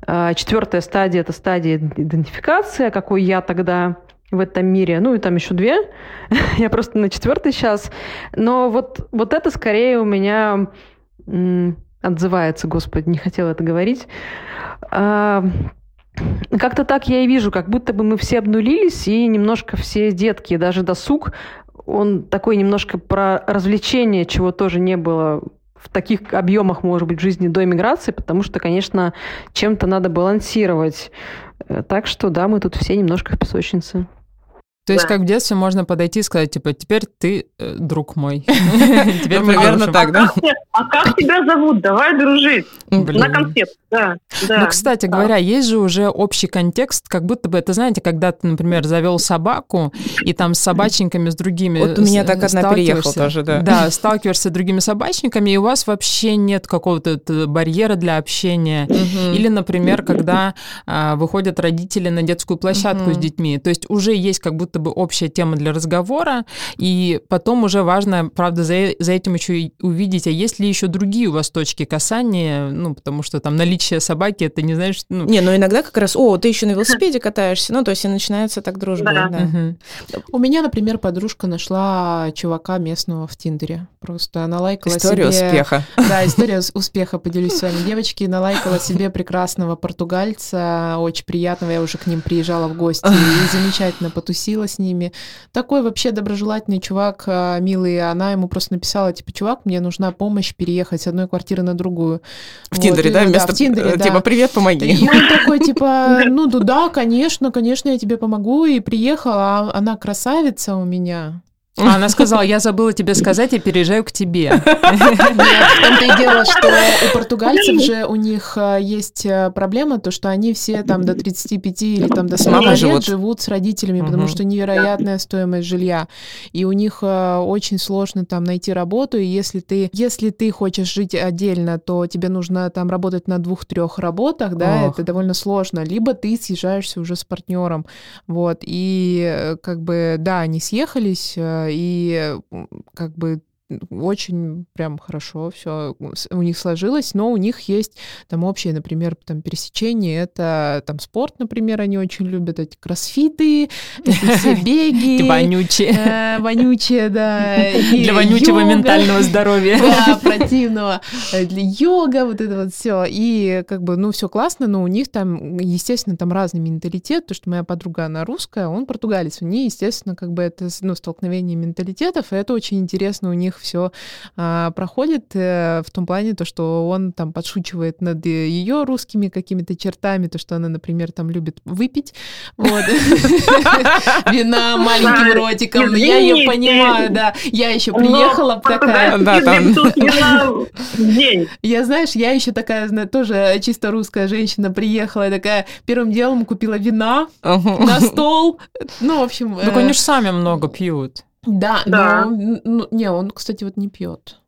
Э, четвертая стадия – это стадия идентификации, а какой я тогда в этом мире. Ну и там еще две. [laughs] я просто на четвертой сейчас. Но вот, вот это скорее у меня отзывается, господи, не хотела это говорить. Как-то так я и вижу, как будто бы мы все обнулились, и немножко все детки, даже досуг, он такой немножко про развлечение, чего тоже не было в таких объемах, может быть, в жизни до иммиграции, потому что, конечно, чем-то надо балансировать. Э, так что, да, мы тут все немножко в песочнице. То есть, как в детстве можно подойти и сказать, типа, теперь ты э, друг мой. [laughs] Теперь примерно так, да? А как тебя зовут? Давай дружить. На конфет, да. Ну, кстати говоря, есть же уже общий контекст, как будто бы, это, знаете, когда ты, например, завел собаку, и там с собачниками, с другими... Вот у меня так одна переехала тоже, да. Да, сталкиваешься с другими собачниками, и у вас вообще нет какого-то барьера для общения. Или, например, когда а, выходят родители на детскую площадку с детьми. То есть уже есть как будто будто бы общая тема для разговора, и потом уже важно, правда, за, за этим еще и увидеть, а есть ли еще другие у вас точки касания, ну, потому что там наличие собаки, это не знаешь... Ну... Не, ну иногда как раз, о, ты еще на велосипеде [laughs] катаешься, ну, то есть и начинается так дружба. Да. Да. Угу. У меня, например, подружка нашла чувака местного в Тиндере. Просто она лайкала История себе... успеха. [laughs] Да, история успеха, поделюсь с вами. Девочки, налайкала себе прекрасного португальца, очень приятного, я уже к ним приезжала в гости и замечательно потусила с ними. Такой вообще доброжелательный чувак, а, милый, она ему просто написала, типа, чувак, мне нужна помощь переехать с одной квартиры на другую. В вот, Тиндере, да? Вместо, да, в Тиндере, э, типа, привет, помоги. И он такой, [laughs] типа, ну да, конечно, конечно, я тебе помогу, и приехала, а она красавица у меня. А она сказала, я забыла тебе сказать, я переезжаю к тебе. [laughs] В том-то и дело, что у португальцев же у них э, есть э, проблема, то, что они все там до 35 или там до 40 лет живут. живут с родителями, угу. потому что невероятная стоимость жилья. И у них э, очень сложно там найти работу, и если ты, если ты хочешь жить отдельно, то тебе нужно там работать на двух-трех работах, да, Ох. это довольно сложно. Либо ты съезжаешься уже с партнером, вот, и как бы, да, они съехались, и как бы очень прям хорошо все у них сложилось, но у них есть там общее, например, там пересечение, это там спорт, например, они очень любят эти кроссфиты, [laughs] эти все беги. Вонючие. Э, вонючие, да. [laughs] Для вонючего ментального здоровья. [laughs] Да, противного. Э, для йога, вот это вот все. И как бы, ну, все классно, но у них там, естественно, там разный менталитет, то что моя подруга, она русская, он португалец. У нее, естественно, как бы это, ну, столкновение менталитетов, и это очень интересно у них все а, проходит э, в том плане, то, что он там подшучивает над ее русскими какими-то чертами, то, что она, например, там любит выпить, вот, [laughs] вина маленьким ротиком, я ее понимаю, да, я еще приехала такая, я, знаешь, я еще такая, тоже чисто русская женщина приехала, такая, первым делом купила вина на стол, ну, в общем... Ну, конечно, сами много пьют. Да, да. Но, ну, не, он, кстати, вот не пьет.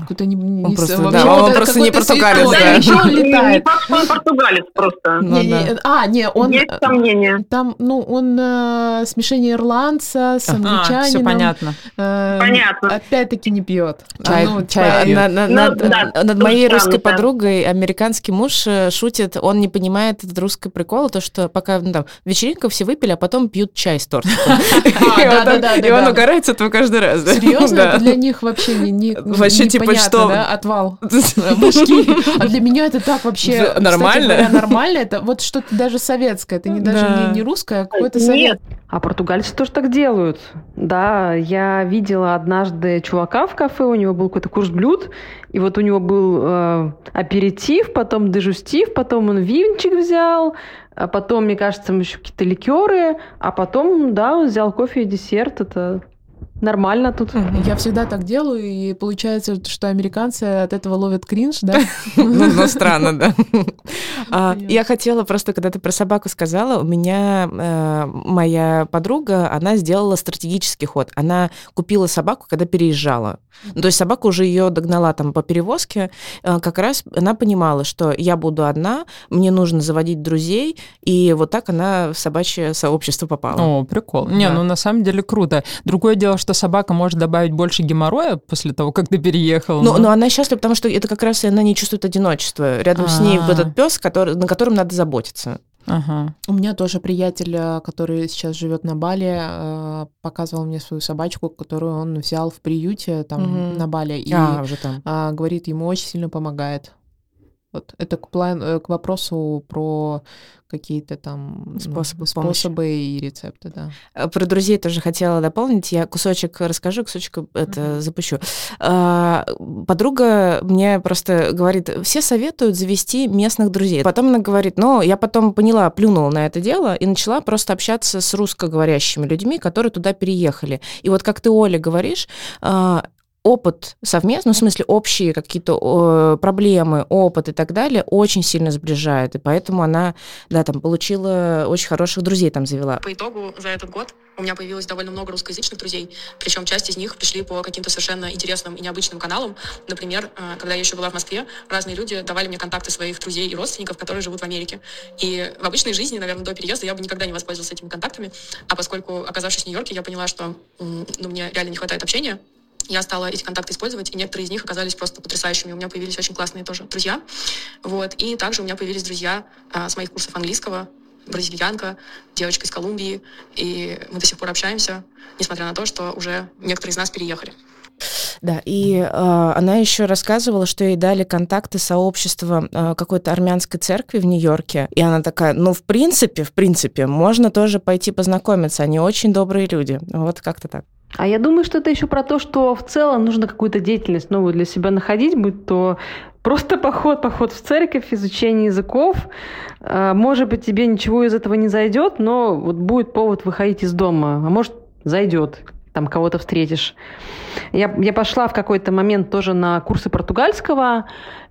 Какой-то не, не, он просто, вообще, да, он просто не португалец, да. Еще он летает. Не, он португалец просто. Ну, не, не, а, не, он... Есть сомнения. Там, ну, он э, смешение ирландца с англичанином. А, все понятно. Э, понятно. Опять-таки не пьет. Чай, а, ну, чай. На, на, ну, над, да, над моей русской да. подругой американский муж э, шутит, он не понимает этот русский прикол, то, что пока ну, там, вечеринка все выпили, а потом пьют чай с тортом. [laughs] И он угорает с этого каждый раз. Серьезно? Для них вообще не Вообще, типа, что? Да, отвал [laughs] башки. А для меня это так вообще... Нормально? нормально. Это вот что-то даже советское. Это не даже не русское, а какое-то совет. А португальцы тоже так делают. Да, я видела однажды чувака в кафе, у него был какой-то курс блюд, и вот у него был э, аперитив, потом дежустив, потом он винчик взял, а потом, мне кажется, еще какие-то ликеры, а потом, да, он взял кофе и десерт. Это нормально тут. Я всегда так делаю, и получается, что американцы от этого ловят кринж, да? [laughs] Ну, ну странно, да. А, я хотела просто, когда ты про собаку сказала, у меня э, моя подруга, она сделала стратегический ход. Она купила собаку, когда переезжала. Ну, то есть собака уже ее догнала там по перевозке. Э, как раз она понимала, что я буду одна, мне нужно заводить друзей, и вот так она в собачье сообщество попала. О, прикол. Не, ну на самом деле круто. Другое дело, что собака может добавить больше геморроя после того, как ты переехал. Ну, но, но она счастлива, потому что это как раз она не чувствует одиночества. Рядом А-а-а. с ней этот пес, который, на котором надо заботиться. Ага. У меня тоже приятель, э, который сейчас живет на Бали, э, показывал мне свою собачку, которую он взял в приюте там угу. на Бали. И а, уже там. А, говорит, ему очень сильно помогает. Вот это к, план, э, к вопросу про какие-то там способы, ну, способы и рецепты, да. Э, про друзей тоже хотела дополнить. Я кусочек расскажу, кусочек это uh-huh. запущу. А, подруга мне просто говорит, все советуют завести местных друзей. Потом она говорит, ну, я потом поняла, плюнула на это дело и начала просто общаться с русскоговорящими людьми, которые туда переехали. И вот как ты, Оля, говоришь, а, опыт совместно, ну, в смысле общие какие-то проблемы, опыт и так далее очень сильно сближает, и поэтому она, да, там получила очень хороших друзей там завела. По итогу за этот год у меня появилось довольно много русскоязычных друзей, причем часть из них пришли по каким-то совершенно интересным и необычным каналам. Например, э, когда я еще была в Москве, разные люди давали мне контакты своих друзей и родственников, которые живут в Америке. И в обычной жизни, наверное, до переезда я бы никогда не воспользовалась этими контактами, а поскольку, оказавшись в Нью-Йорке, я поняла, что ну, мне реально не хватает общения, я стала эти контакты использовать, и некоторые из них оказались просто потрясающими. У меня появились очень классные тоже друзья. Вот. И также у меня появились друзья а, с моих курсов английского, бразильянка, девочка из Колумбии, и мы до сих пор общаемся, несмотря на то, что уже некоторые из нас переехали. Да, и э, она еще рассказывала, что ей дали контакты сообщества э, какой-то армянской церкви в Нью-Йорке. И она такая, ну, в принципе, в принципе, можно тоже пойти познакомиться. Они очень добрые люди. Вот как-то так. А я думаю, что это еще про то, что в целом нужно какую-то деятельность новую для себя находить, будь то просто поход, поход в церковь, изучение языков. А, может быть, тебе ничего из этого не зайдет, но вот будет повод выходить из дома, а может, зайдет там кого-то встретишь. Я, я пошла в какой-то момент тоже на курсы португальского,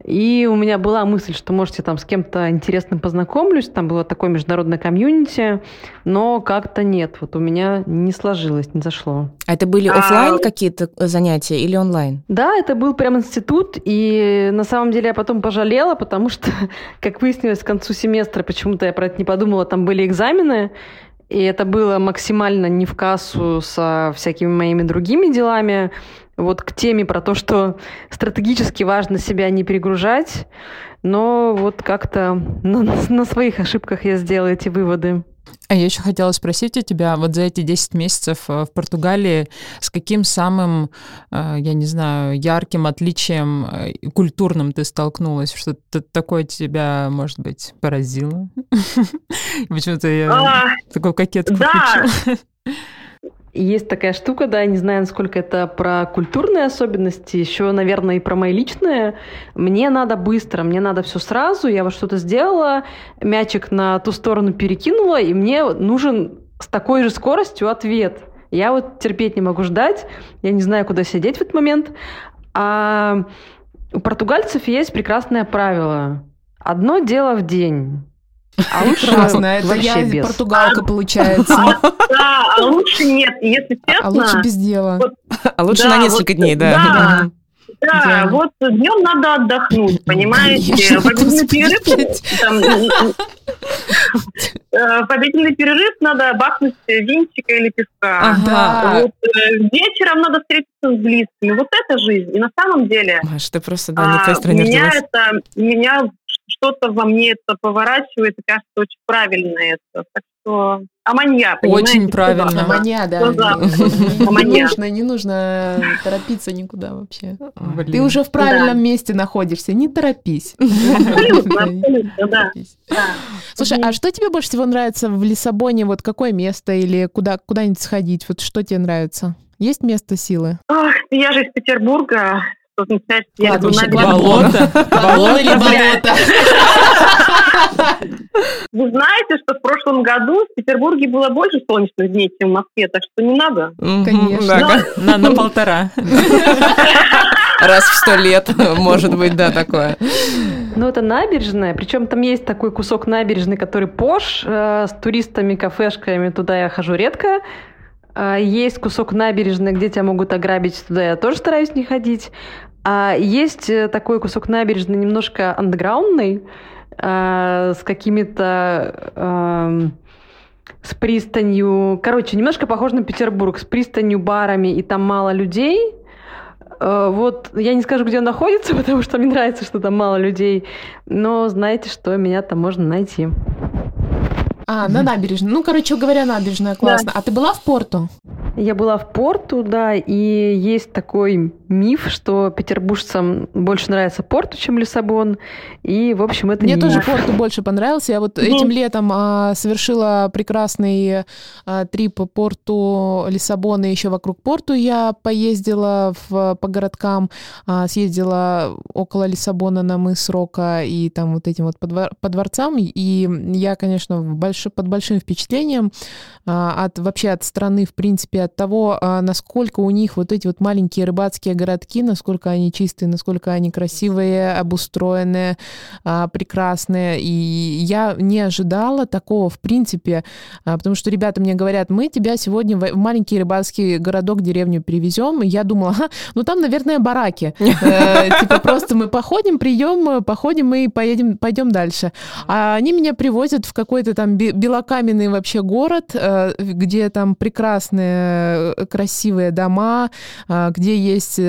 и у меня была мысль, что, может, я там с кем-то интересным познакомлюсь, там было такое международное комьюнити, но как-то нет, вот у меня не сложилось, не зашло. А это были офлайн а... какие-то занятия или онлайн? Да, это был прям институт, и на самом деле я потом пожалела, потому что, [laughs] как выяснилось, к концу семестра почему-то я про это не подумала, там были экзамены, и это было максимально не в кассу со всякими моими другими делами. Вот к теме про то, что стратегически важно себя не перегружать, но вот как-то на, [laughs] на своих ошибках я сделала эти выводы. А я еще хотела спросить у тебя, вот за эти 10 месяцев э, в Португалии, с каким самым, э, я не знаю, ярким отличием э, культурным ты столкнулась? Что-то такое тебя, может быть, поразило? [laughs] Почему-то я а, такой кокетку включила. Есть такая штука, да, не знаю, насколько это про культурные особенности, еще, наверное, и про мои личные. Мне надо быстро, мне надо все сразу, я вот что-то сделала, мячик на ту сторону перекинула, и мне нужен с такой же скоростью ответ. Я вот терпеть не могу ждать, я не знаю, куда сидеть в этот момент. А у португальцев есть прекрасное правило. Одно дело в день. А лучше Красная, это я без. португалка а, получается. Да, а лучше нет, если честно. А лучше без дела. а лучше на несколько дней, да. Да, вот днем надо отдохнуть, понимаете? В обеденный перерыв, там, в обеденный перерыв надо бахнуть винчика или песка. Ага. Вот, э, вечером надо встретиться с близкими. Вот это жизнь. И на самом деле... Маш, ты просто, да, не той стране меня это, меня что-то во мне это поворачивает, и кажется, очень правильно это. Так что аманья, Очень правильно. Аманья, да. Не нужно, не нужно торопиться никуда вообще. Блин. Ты уже в правильном да. месте находишься, не торопись. [laughs] Абсолютно, абсолютно, да. Слушай, а что тебе больше всего нравится в Лиссабоне? Вот какое место или куда, куда-нибудь сходить? Вот что тебе нравится? Есть место силы? Ах, я же из Петербурга, что означает, что я Болото? Болото или болото? [laughs] Вы знаете, что в прошлом году в Петербурге было больше солнечных дней, чем в Москве, так что не надо. Конечно. [laughs] На, на полтора. [laughs] Раз в сто лет, может быть, да, такое. Ну, это набережная, причем там есть такой кусок набережной, который пош, э, с туристами, кафешками, туда я хожу редко, есть кусок набережной, где тебя могут ограбить, туда я тоже стараюсь не ходить. А есть э, такой кусок набережной немножко андеграундный, а, с какими-то с пристанью, короче, немножко похож на Петербург, с пристанью, барами, и там мало людей. А, вот я не скажу, где он находится, [laughs] потому что мне нравится, что там мало людей, но знаете, что меня там можно найти. А, на набережной. Ну, короче говоря, набережная классно. Да. А ты была в порту? Я была в порту, да, и есть такой миф, что петербуржцам больше нравится порту, чем Лиссабон, и, в общем, это Мне не тоже миф. порту больше понравился. Я вот этим летом а, совершила прекрасный а, трип по порту Лиссабона, еще вокруг порту я поездила в, по городкам, а, съездила около Лиссабона на мыс Рока и там вот этим вот по, двор, по дворцам, и я, конечно, больш, под большим впечатлением а, от вообще от страны, в принципе, от того, а, насколько у них вот эти вот маленькие рыбацкие городки, насколько они чистые, насколько они красивые, обустроенные, а, прекрасные. И я не ожидала такого, в принципе, а, потому что ребята мне говорят, мы тебя сегодня в маленький рыбацкий городок, деревню перевезем. И я думала, ага, ну там, наверное, бараки. [laughs] Э, типа просто мы походим, прием, походим и поедем, пойдем дальше. А они меня привозят в какой-то там белокаменный вообще город, э, где там прекрасные, э, красивые дома, где есть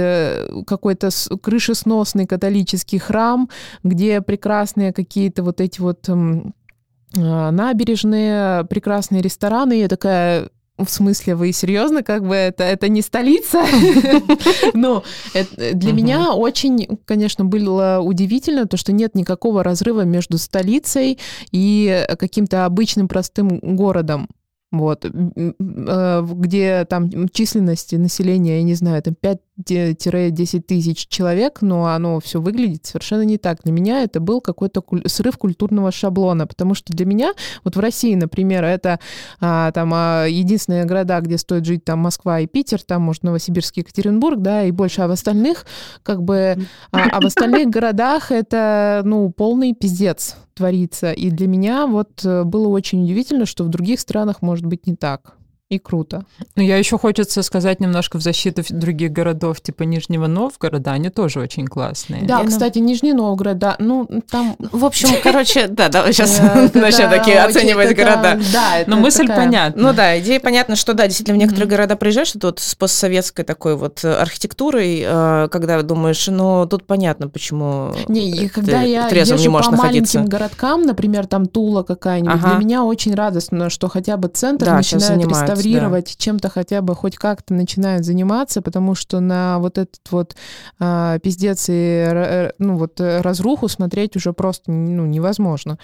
какой-то крышесносный католический храм, где прекрасные какие-то вот эти вот набережные, прекрасные рестораны. Я такая, в смысле, вы серьезно, как бы это, это не столица? [laughs] Но для меня очень, конечно, было удивительно то, что нет никакого разрыва между столицей и каким-то обычным простым городом. Вот, э, где там численность населения, я не знаю, там 5-10 тысяч человек, но оно все выглядит совершенно не так. Для меня это был какой-то куль- срыв культурного шаблона, потому что для меня, вот в России, например, это а, там а, единственные города, где стоит жить, там Москва и Питер, там, может, Новосибирск, Екатеринбург, да, и больше, а в остальных, как бы, а, а в остальных городах это, ну, полный пиздец творится. И для меня вот э, было очень удивительно, что в других странах может быть не так и круто. Но я еще хочется сказать немножко в защиту других городов, типа Нижнего Новгорода, они тоже очень классные. Да, я кстати, на... Нижний Новгород, да, ну там... В общем, короче, [laughs] да, [laughs] да, сейчас начнем такие оценивать города. Да, Но мысль понятна. Ну да, идея понятна, что да, действительно, в некоторые города приезжаешь, вот с постсоветской такой вот архитектурой, э, когда думаешь, ну тут понятно, почему Не, когда я езжу по маленьким городкам, например, там Тула какая-нибудь, для меня очень радостно, что хотя бы центр начинает реставрировать реставрировать, да. чем-то хотя бы хоть как-то начинают заниматься, потому что на вот этот вот а, пиздец и ну вот э, разруху смотреть уже просто ну, невозможно.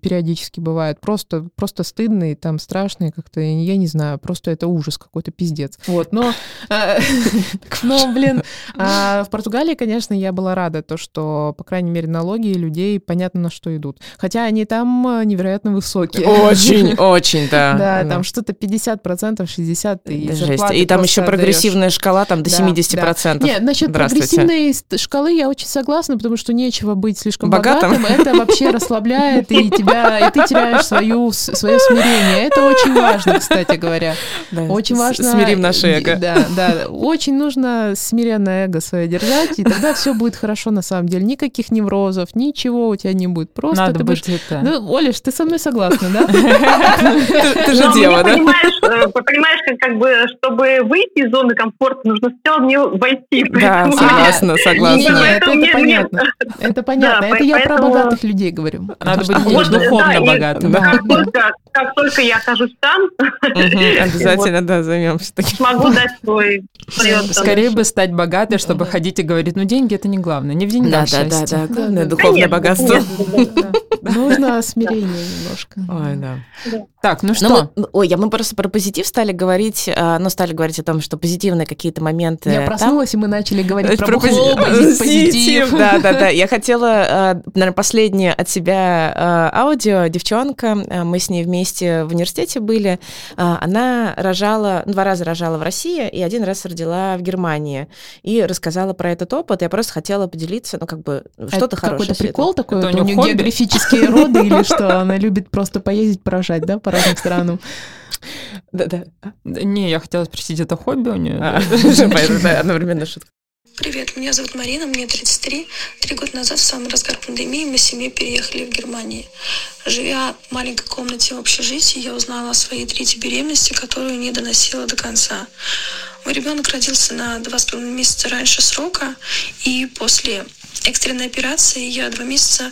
Периодически бывает просто просто стыдно и там страшно и как-то я не знаю, просто это ужас какой-то пиздец. Вот, но а, [laughs] но блин, а, в Португалии, конечно, я была рада то, что по крайней мере налоги людей понятно на что идут, хотя они там э, невероятно высокие. Очень, [laughs] очень, да. Да, там что-то 50 50%, 60% и Жесть. И там еще прогрессивная отдаешь. шкала там до да, 70%. Да. Нет, насчет прогрессивной шкалы я очень согласна, потому что нечего быть слишком богатым. богатым. Это вообще расслабляет, и тебя, и ты теряешь свою, свое смирение. Это очень важно, кстати говоря. Да, очень важно. Смирим наше эго. Да, да. Очень нужно смиренное эго свое держать, и тогда все будет хорошо на самом деле. Никаких неврозов, ничего у тебя не будет. Просто Надо ты будешь... это. Ну, Олеш, ты со мной согласна, да? [laughs] Ты же дева, да? Э, понимаешь, как, как бы, чтобы выйти из зоны комфорта, нужно сначала в нее войти. Да, согласна, согласна. Нет, это, это понятно. Это понятно. это я про богатых людей говорю. Надо быть больше духовно богатым. Как только я окажусь там, [laughs] обязательно, да, займемся таким. Смогу дать свой Скорее бы стать богатой, чтобы ходить и говорить, ну, деньги это не главное, не в деньгах Да, да, да, главное духовное богатство. Нужно смирение немножко. Ой, да. Так, ну что? Ой, я мы просто про позитив стали говорить, а, ну, стали говорить о том, что позитивные какие-то моменты. Я проснулась, там. и мы начали говорить про, про бухло, [laughs] позитив. позитив. Да, да, да. Я хотела, а, наверное, последнее от себя а, аудио. Девчонка, мы с ней вместе в университете были. Она рожала, два раза рожала в России и один раз родила в Германии. И рассказала про этот опыт. Я просто хотела поделиться, ну, как бы, что-то хорошее. Какой-то прикол такой? Это у нее географические роды или что? Она любит просто поездить, поражать, да, по разным странам? Да-да. Не, я хотела спросить, это хобби у нее? А, одновременно шутка. Привет, меня зовут Марина, мне 33. Три года назад, в самый разгар пандемии, мы с семьей переехали в Германию. Живя в маленькой комнате в общежитии, я узнала о своей третьей беременности, которую не доносила до конца. Мой ребенок родился на два с половиной месяца раньше срока, и после экстренной операции я два месяца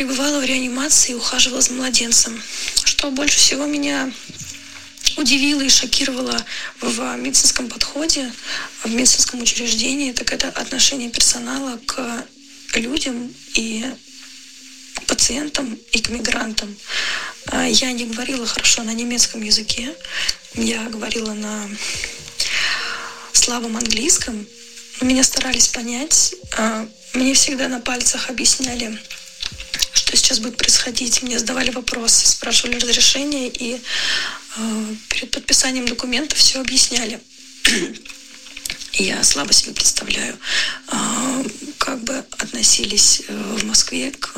пребывала в реанимации и ухаживала за младенцем. Что больше всего меня удивило и шокировало в медицинском подходе, в медицинском учреждении, так это отношение персонала к людям и пациентам и к мигрантам. А, я не говорила хорошо на немецком языке, я говорила на слабом английском, меня старались понять. А, мне всегда на пальцах объясняли, что сейчас будет происходить. Мне задавали вопросы, спрашивали разрешение, и перед подписанием документов все объясняли. [clears throat] Я слабо себе представляю, как бы относились в Москве к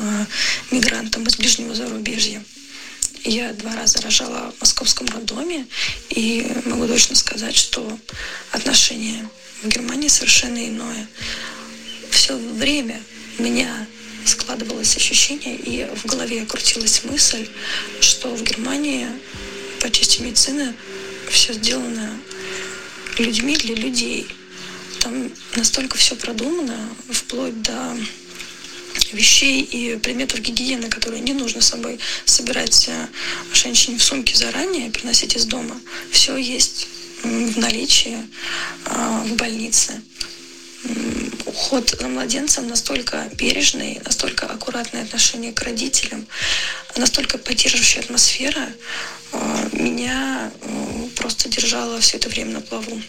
мигрантам из ближнего зарубежья. Я два раза рожала в московском роддоме, и могу точно сказать, что отношение в Германии совершенно иное. Все время меня складывалось ощущение, и в голове крутилась мысль, что в Германии по части медицины все сделано людьми для людей. Там настолько все продумано, вплоть до вещей и предметов гигиены, которые не нужно с собой собирать э, женщине в сумке заранее приносить из дома. Все есть в наличии э, в больнице. Уход за младенцем настолько бережный, настолько аккуратное отношение к родителям, настолько поддерживающая атмосфера э, меня просто держала все это время на плаву.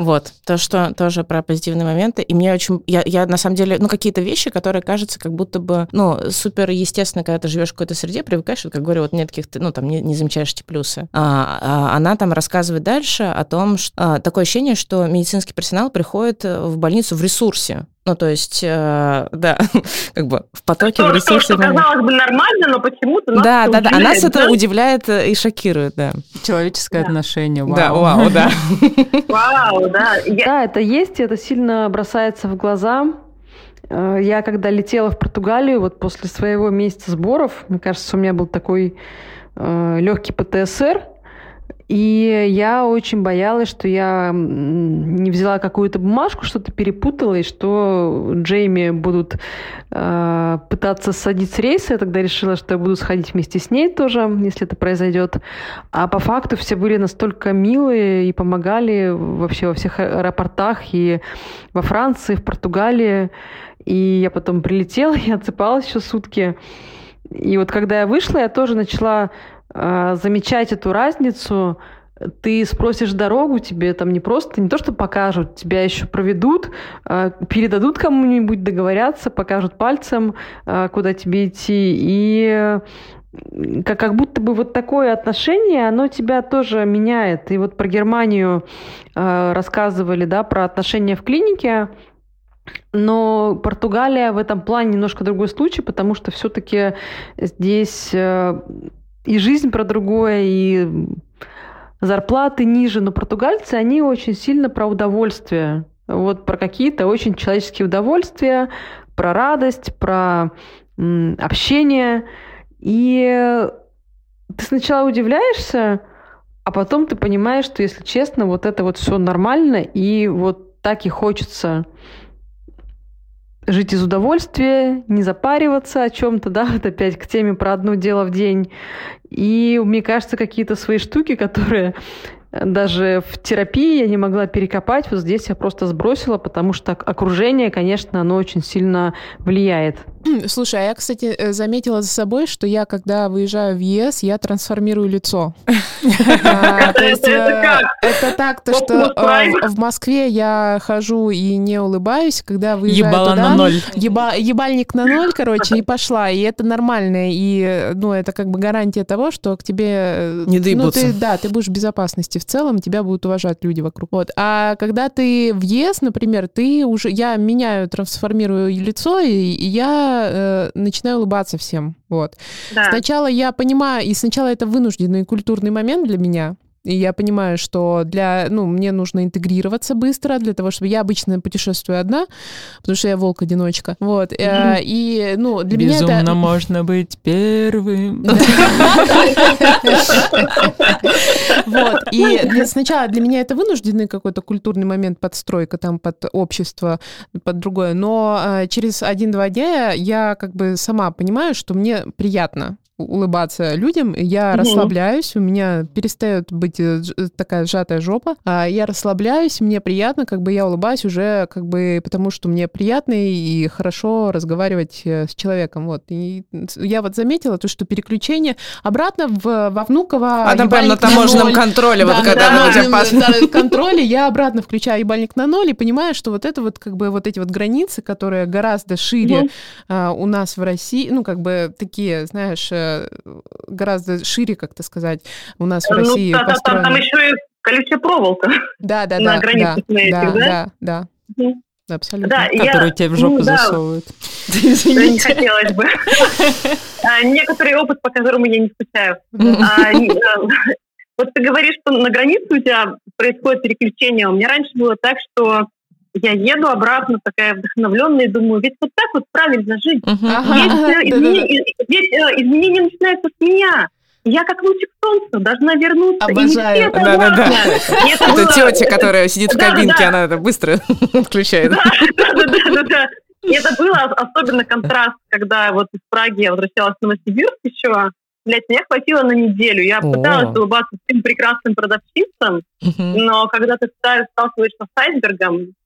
Вот, то, что тоже про позитивные моменты. И мне очень... Я, я на самом деле... Ну, какие-то вещи, которые кажутся как будто бы, ну, супер естественно, когда ты живешь в какой-то среде, привыкаешь, вот, как говорю, вот нет каких-то... Ну, там, не, не замечаешь эти плюсы. А, а, она там рассказывает дальше о том, что... А, такое ощущение, что медицинский персонал приходит в больницу в ресурсе. Ну, то есть, э, да, [laughs] как бы в потоке, что, в ресурсе. Что, что казалось бы нормально, но почему-то нас Да, да, да, а нас да? это удивляет и шокирует, да. Человеческое Да. отношение, вау. Да, вау, [laughs] да. Вау, да. Я- Да, это есть, и это сильно бросается в глаза. Э, Я когда летела в Португалию, вот после своего месяца сборов, мне кажется, у меня был такой легкий ПТСР, и я очень боялась, что я не взяла какую-то бумажку, что-то перепутала, и что Джейми будут э, пытаться садить с рейса. Я тогда решила, что я буду сходить вместе с ней тоже, если это произойдет. А по факту все были настолько милые и помогали вообще во всех аэропортах и во Франции, в Португалии. И я потом прилетела, [laughs] я отсыпалась еще сутки. И вот когда я вышла, я тоже начала замечать эту разницу. Ты спросишь дорогу, тебе там не просто, не то, что покажут, тебя еще проведут, э, передадут кому-нибудь, договорятся, покажут пальцем, э, куда тебе идти. И как, как будто бы вот такое отношение, оно тебя тоже меняет. И вот про Германию рассказывали, да, про отношения в клинике. Но Португалия в этом плане немножко другой случай, потому что все-таки здесь э, и жизнь про другое, и зарплаты ниже. Но португальцы, они очень сильно про удовольствие. Вот про какие-то очень человеческие удовольствия, про радость, про м, общение. И ты сначала удивляешься, а потом ты понимаешь, что, если честно, вот это вот все нормально, и вот так и хочется жить из удовольствия, не запариваться о чем-то, да, вот опять к теме про одно дело в день. И мне кажется, какие-то свои штуки, которые даже в терапии я не могла перекопать, вот здесь я просто сбросила, потому что окружение, конечно, оно очень сильно влияет. [clears throat] Слушай, а я, кстати, э, заметила за собой, что я, когда выезжаю в ЕС, я трансформирую лицо. [laughs] А, то есть, Это э? Это так, то что э, в Москве я хожу и не улыбаюсь, когда выезжаю Ебала на ноль. Еба- ебальник на ноль, короче, и пошла. И это нормально. И, ну, это как бы гарантия того, что к тебе... Не Ну, доебутся. ты, да, ты будешь в безопасности в целом, тебя будут уважать люди вокруг. Вот. А когда ты в ЕС, например, ты уже... Я меняю, трансформирую лицо, и, и я э, начинаю улыбаться всем. Вот. Да. Сначала я понимаю, и сначала это вынужденный культурный момент для меня, и я понимаю, что для, ну, мне нужно интегрироваться быстро для того, чтобы я обычно путешествую одна, потому что я волк-одиночка. Вот. э, И, ну, для меня Безумно это... можно быть первым. [laughs] [laughs] Вот. [laughs] И для- сначала для меня это вынужденный какой-то культурный момент, подстройка там под общество, под другое. Но э, через один-два дня я как бы сама понимаю, что мне приятно улыбаться людям, я Мгм. расслабляюсь, у меня перестает быть э, ж- такая сжатая жопа, а я расслабляюсь, мне приятно, как бы я улыбаюсь уже, как бы потому что мне приятно и хорошо разговаривать э, с человеком, вот. И я вот заметила то, что переключение обратно в, во Внуково... А там прям на таможенном ноль. контроле, вот Да, когда на вот у тебя пас- да, контроле я обратно включаю ебальник на ноль и понимаю, что вот это вот как бы вот эти вот границы, которые гораздо шире Мгм. а, у нас в России, ну как бы такие, знаешь, э, э, гораздо шире, как-то сказать, у нас в ну, России построено. Там, там еще и колючая проволока. Да, [laughs] да, да. На границе да, этих, да, да, да, да. Абсолютно. Да, Которую я, тебе в жопу ну, да, засовывают. [laughs] Не хотелось бы. [laughs] А, некоторый опыт, по которому я не скучаю. А, вот ты говоришь, что на границе у тебя происходит переключение. У меня раньше было так, что я еду обратно такая вдохновленная и думаю, ведь вот так вот правильно жить. Ведь, э, изменения начинаются с меня. Я как лучик солнца должна вернуться. Обожаю. Да, да, да. Это [laughs] тетя, которая сидит в кабинке, она это быстро [laughs] включает. Да, да, да, И это было особенно контраст, когда вот из Праги я возвращалась в Новосибирск еще. Блять, меня хватило на неделю. Я пыталась улыбаться всем прекрасным продавщицам, но когда ты сталкиваешься с айсбергом, Э,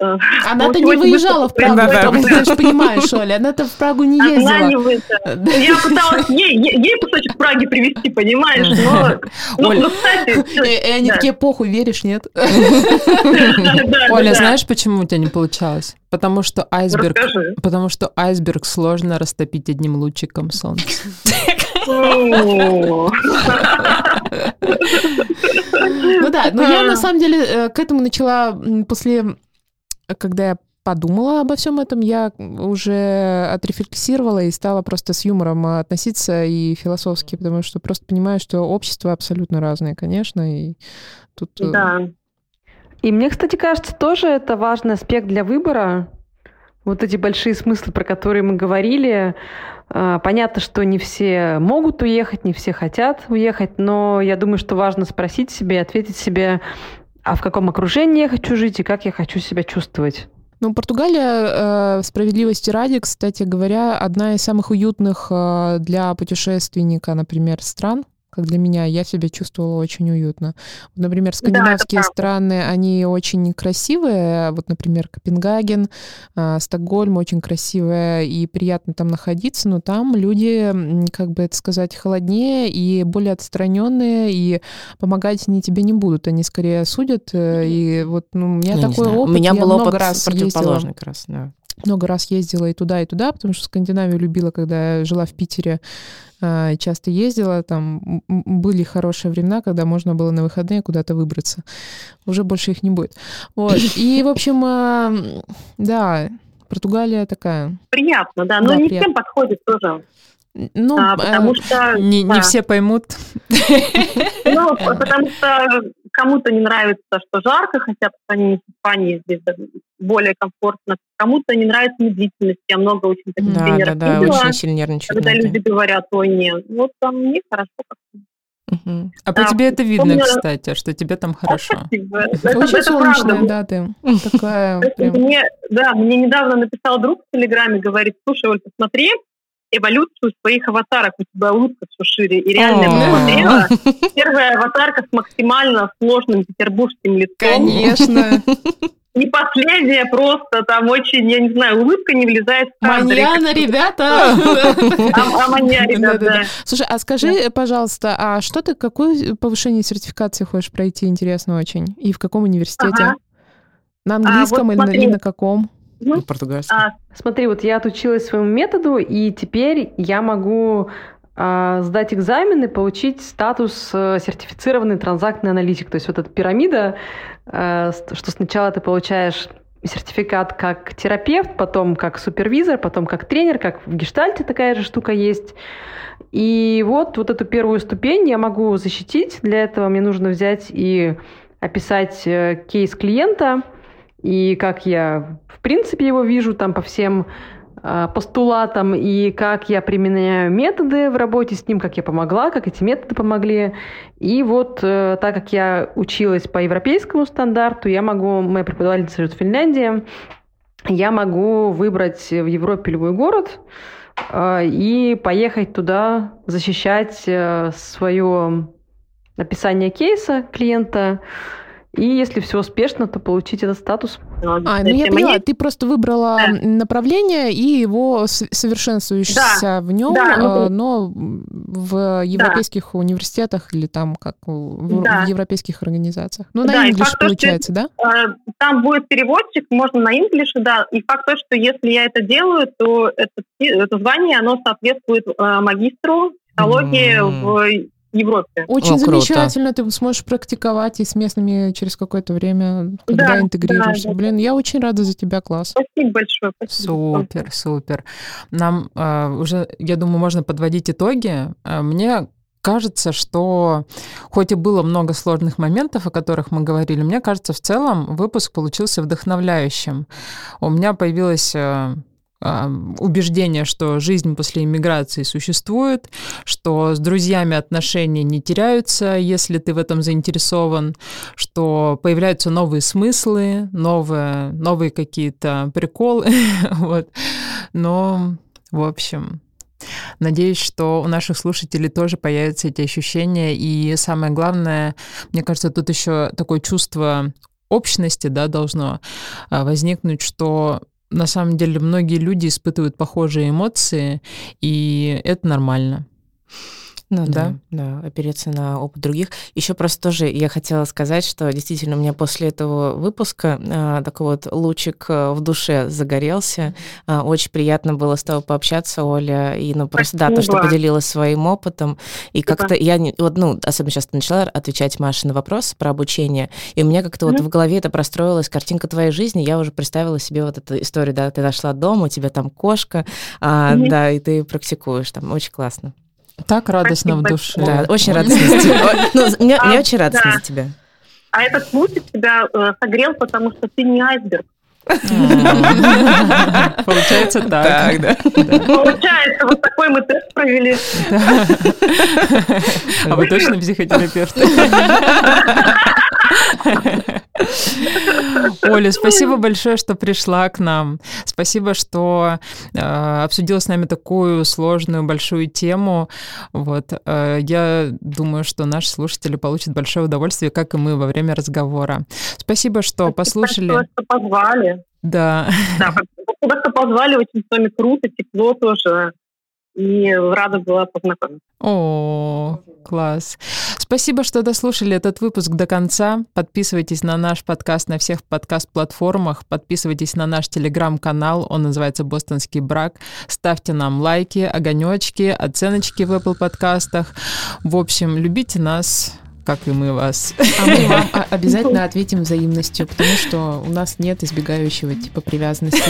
она-то не выезжала в Прагу, да, ты же [laughs] понимаешь, Оля, она-то в Прагу не ездила. Она не выезжала. Я пыталась ей, ей кусочек Праги привезти, понимаешь, но... Ну, Оль, ну, кстати... И они такие, похуй, веришь, нет? [laughs] Оля, знаешь, почему у тебя не получалось? Потому что айсберг... Потому что айсберг сложно растопить одним лучиком солнца. Ну да, но я на самом деле э, к этому начала после когда я подумала обо всем этом, я уже отрефлексировала и стала просто с юмором относиться и философски, потому что просто понимаю, что общество абсолютно разное, конечно, и тут... Э, да. И мне, кстати, кажется, тоже это важный аспект для выбора. Вот эти большие смыслы, про которые мы говорили, э, Понятно, что не все могут уехать, не все хотят уехать, но я думаю, что важно спросить себе, ответить себе, а в каком окружении я хочу жить и как я хочу себя чувствовать. Ну, Португалия, э, справедливости ради, кстати говоря, одна из самых уютных э, для путешественника, например, стран как для меня, я себя чувствовала очень уютно. Например, скандинавские да, страны, они очень красивые. Вот, например, Копенгаген, э, Стокгольм очень красивая и приятно там находиться, но там люди, как бы это сказать, холоднее и более отстраненные, и помогать они тебе не будут. Они скорее судят. Э, и вот ну, у меня я такой опыт. У меня был я опыт раз противоположный как раз, да много раз ездила и туда, и туда, потому что Скандинавию любила, когда я жила в Питере. А, часто ездила, там были хорошие времена, когда можно было на выходные куда-то выбраться. Уже больше их не будет. Вот. [laughs] И, в общем, а, да, Португалия такая. Приятно, да, но да, не приятно. всем подходит тоже. Ну, а, потому а, что не, да. не все поймут. Ну, потому что кому-то не нравится, что жарко, хотя по сравнению с Испанией здесь более комфортно. Кому-то не нравится медлительность. Я много очень таких да, тренеров да, да, видела, очень сильно нервничают. Когда люди говорят, ой, нет, вот там мне хорошо как-то. Угу. А да, по тебе это видно, помню... кстати, что тебе там хорошо. Очень солнечная, да, ты [laughs] такая. Мне, да, мне недавно написал друг в Телеграме, говорит, слушай, Оль, посмотри, эволюцию своих аватарок. У тебя улыбка все шире. И реально я посмотрела. [laughs] Первая аватарка с максимально сложным петербургским лицом. Конечно. [laughs] Не последняя, просто там очень, я не знаю, улыбка не влезает в кадр. Маньяна, ребята! [laughs] А, а манья, ребята, Слушай, а скажи, пожалуйста, а что ты, какое повышение сертификации хочешь пройти, интересно очень? И в каком университете? На а, английском или на каком? Ну, португальский. А, смотри, вот я отучилась своему методу, и теперь я могу а, сдать экзамен и получить статус а, сертифицированный транзактный аналитик. То есть вот эта пирамида, что сначала ты получаешь сертификат как терапевт, потом как супервизор, потом как тренер, как в гештальте такая же штука есть. И вот, вот эту первую ступень я могу защитить. Для этого мне нужно взять и описать э, кейс клиента, и как я в принципе его вижу там по всем э, постулатам, и как я применяю методы в работе с ним, как я помогла, как эти методы помогли. И вот э, так как я училась по европейскому стандарту, я могу, моя преподавательница живет в Финляндии, я могу выбрать в Европе любой город, э, и поехать туда защищать свое описание кейса клиента, И если все успешно, то получить этот статус. А, ну я поняла, ты просто выбрала да. направление и его совершенствуешься да. в нем, да, ну, но в европейских да. университетах или там как в, да. в европейских организациях. Ну, на да, English получается, что, да? Э, там будет переводчик, можно на English, да. И факт то, что если я это делаю, то это, это звание, оно соответствует э, магистру психологии mm. Европе. Очень О, замечательно, круто. ты сможешь практиковать и с местными через какое-то время, когда да, интегрируешься. Да, да. Блин, я очень рада за тебя, класс. Спасибо большое. Спасибо. Супер, супер. Нам э, уже, я думаю, можно подводить итоги. Э, мне кажется, что хоть и было много сложных моментов, о которых мы говорили, мне кажется, в целом выпуск получился вдохновляющим. У меня появилась э, убеждение, что жизнь после иммиграции существует, что с друзьями отношения не теряются, если ты в этом заинтересован, что появляются новые смыслы, новые, новые какие-то приколы. [laughs] вот. Но, в общем, Надеюсь, что у наших слушателей тоже появятся эти ощущения. И самое главное, мне кажется, тут еще такое чувство общности да, должно а, возникнуть, что на самом деле многие люди испытывают похожие эмоции, и это нормально. Ну да. да, да, опереться на опыт других. Еще просто тоже я хотела сказать, что действительно у меня после этого выпуска а, такой вот лучик а, в душе загорелся. А, очень приятно было с тобой пообщаться, Оля, и ну просто Спасибо. да, то, что поделилась своим опытом, и как-то я не, вот ну особенно сейчас ты начала отвечать Маше на вопросы про обучение, и у меня как-то mm-hmm. вот в голове это простроилась картинка твоей жизни, я уже представила себе вот эту историю, да, ты нашла дом, у тебя там кошка, а, mm-hmm. да, и ты практикуешь там, очень классно. Так радостно Спасибо в душе. Да, очень радостно за тебя. [laughs] Ну, мне, мне очень радостно за тебя. А этот случай тебя э, согрел, потому что ты не айсберг. Получается так. да. Получается, вот такой мы тест провели. А вы точно психотерапевт? Оля, спасибо большое, что пришла к нам. Спасибо, что э, обсудила с нами такую сложную, большую тему. Вот. Э, я думаю, что наши слушатели получат большое удовольствие, как и мы во время разговора. Спасибо, что спасибо послушали. Спасибо, что позвали. Да. Да, что позвали. Очень с вами круто, тепло тоже и рада была познакомиться. О, класс. Спасибо, что дослушали этот выпуск до конца. Подписывайтесь на наш подкаст на всех подкаст-платформах. Подписывайтесь на наш телеграм-канал. Он называется «Бостонский брак». Ставьте нам лайки, огонечки, оценочки в Apple подкастах. В общем, любите нас, как и мы вас. А мы вам [laughs] обязательно ответим взаимностью, потому что у нас нет избегающего типа привязанности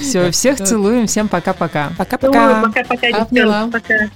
Все, всех целуем, всем пока-пока. Пока-пока. Пока-пока.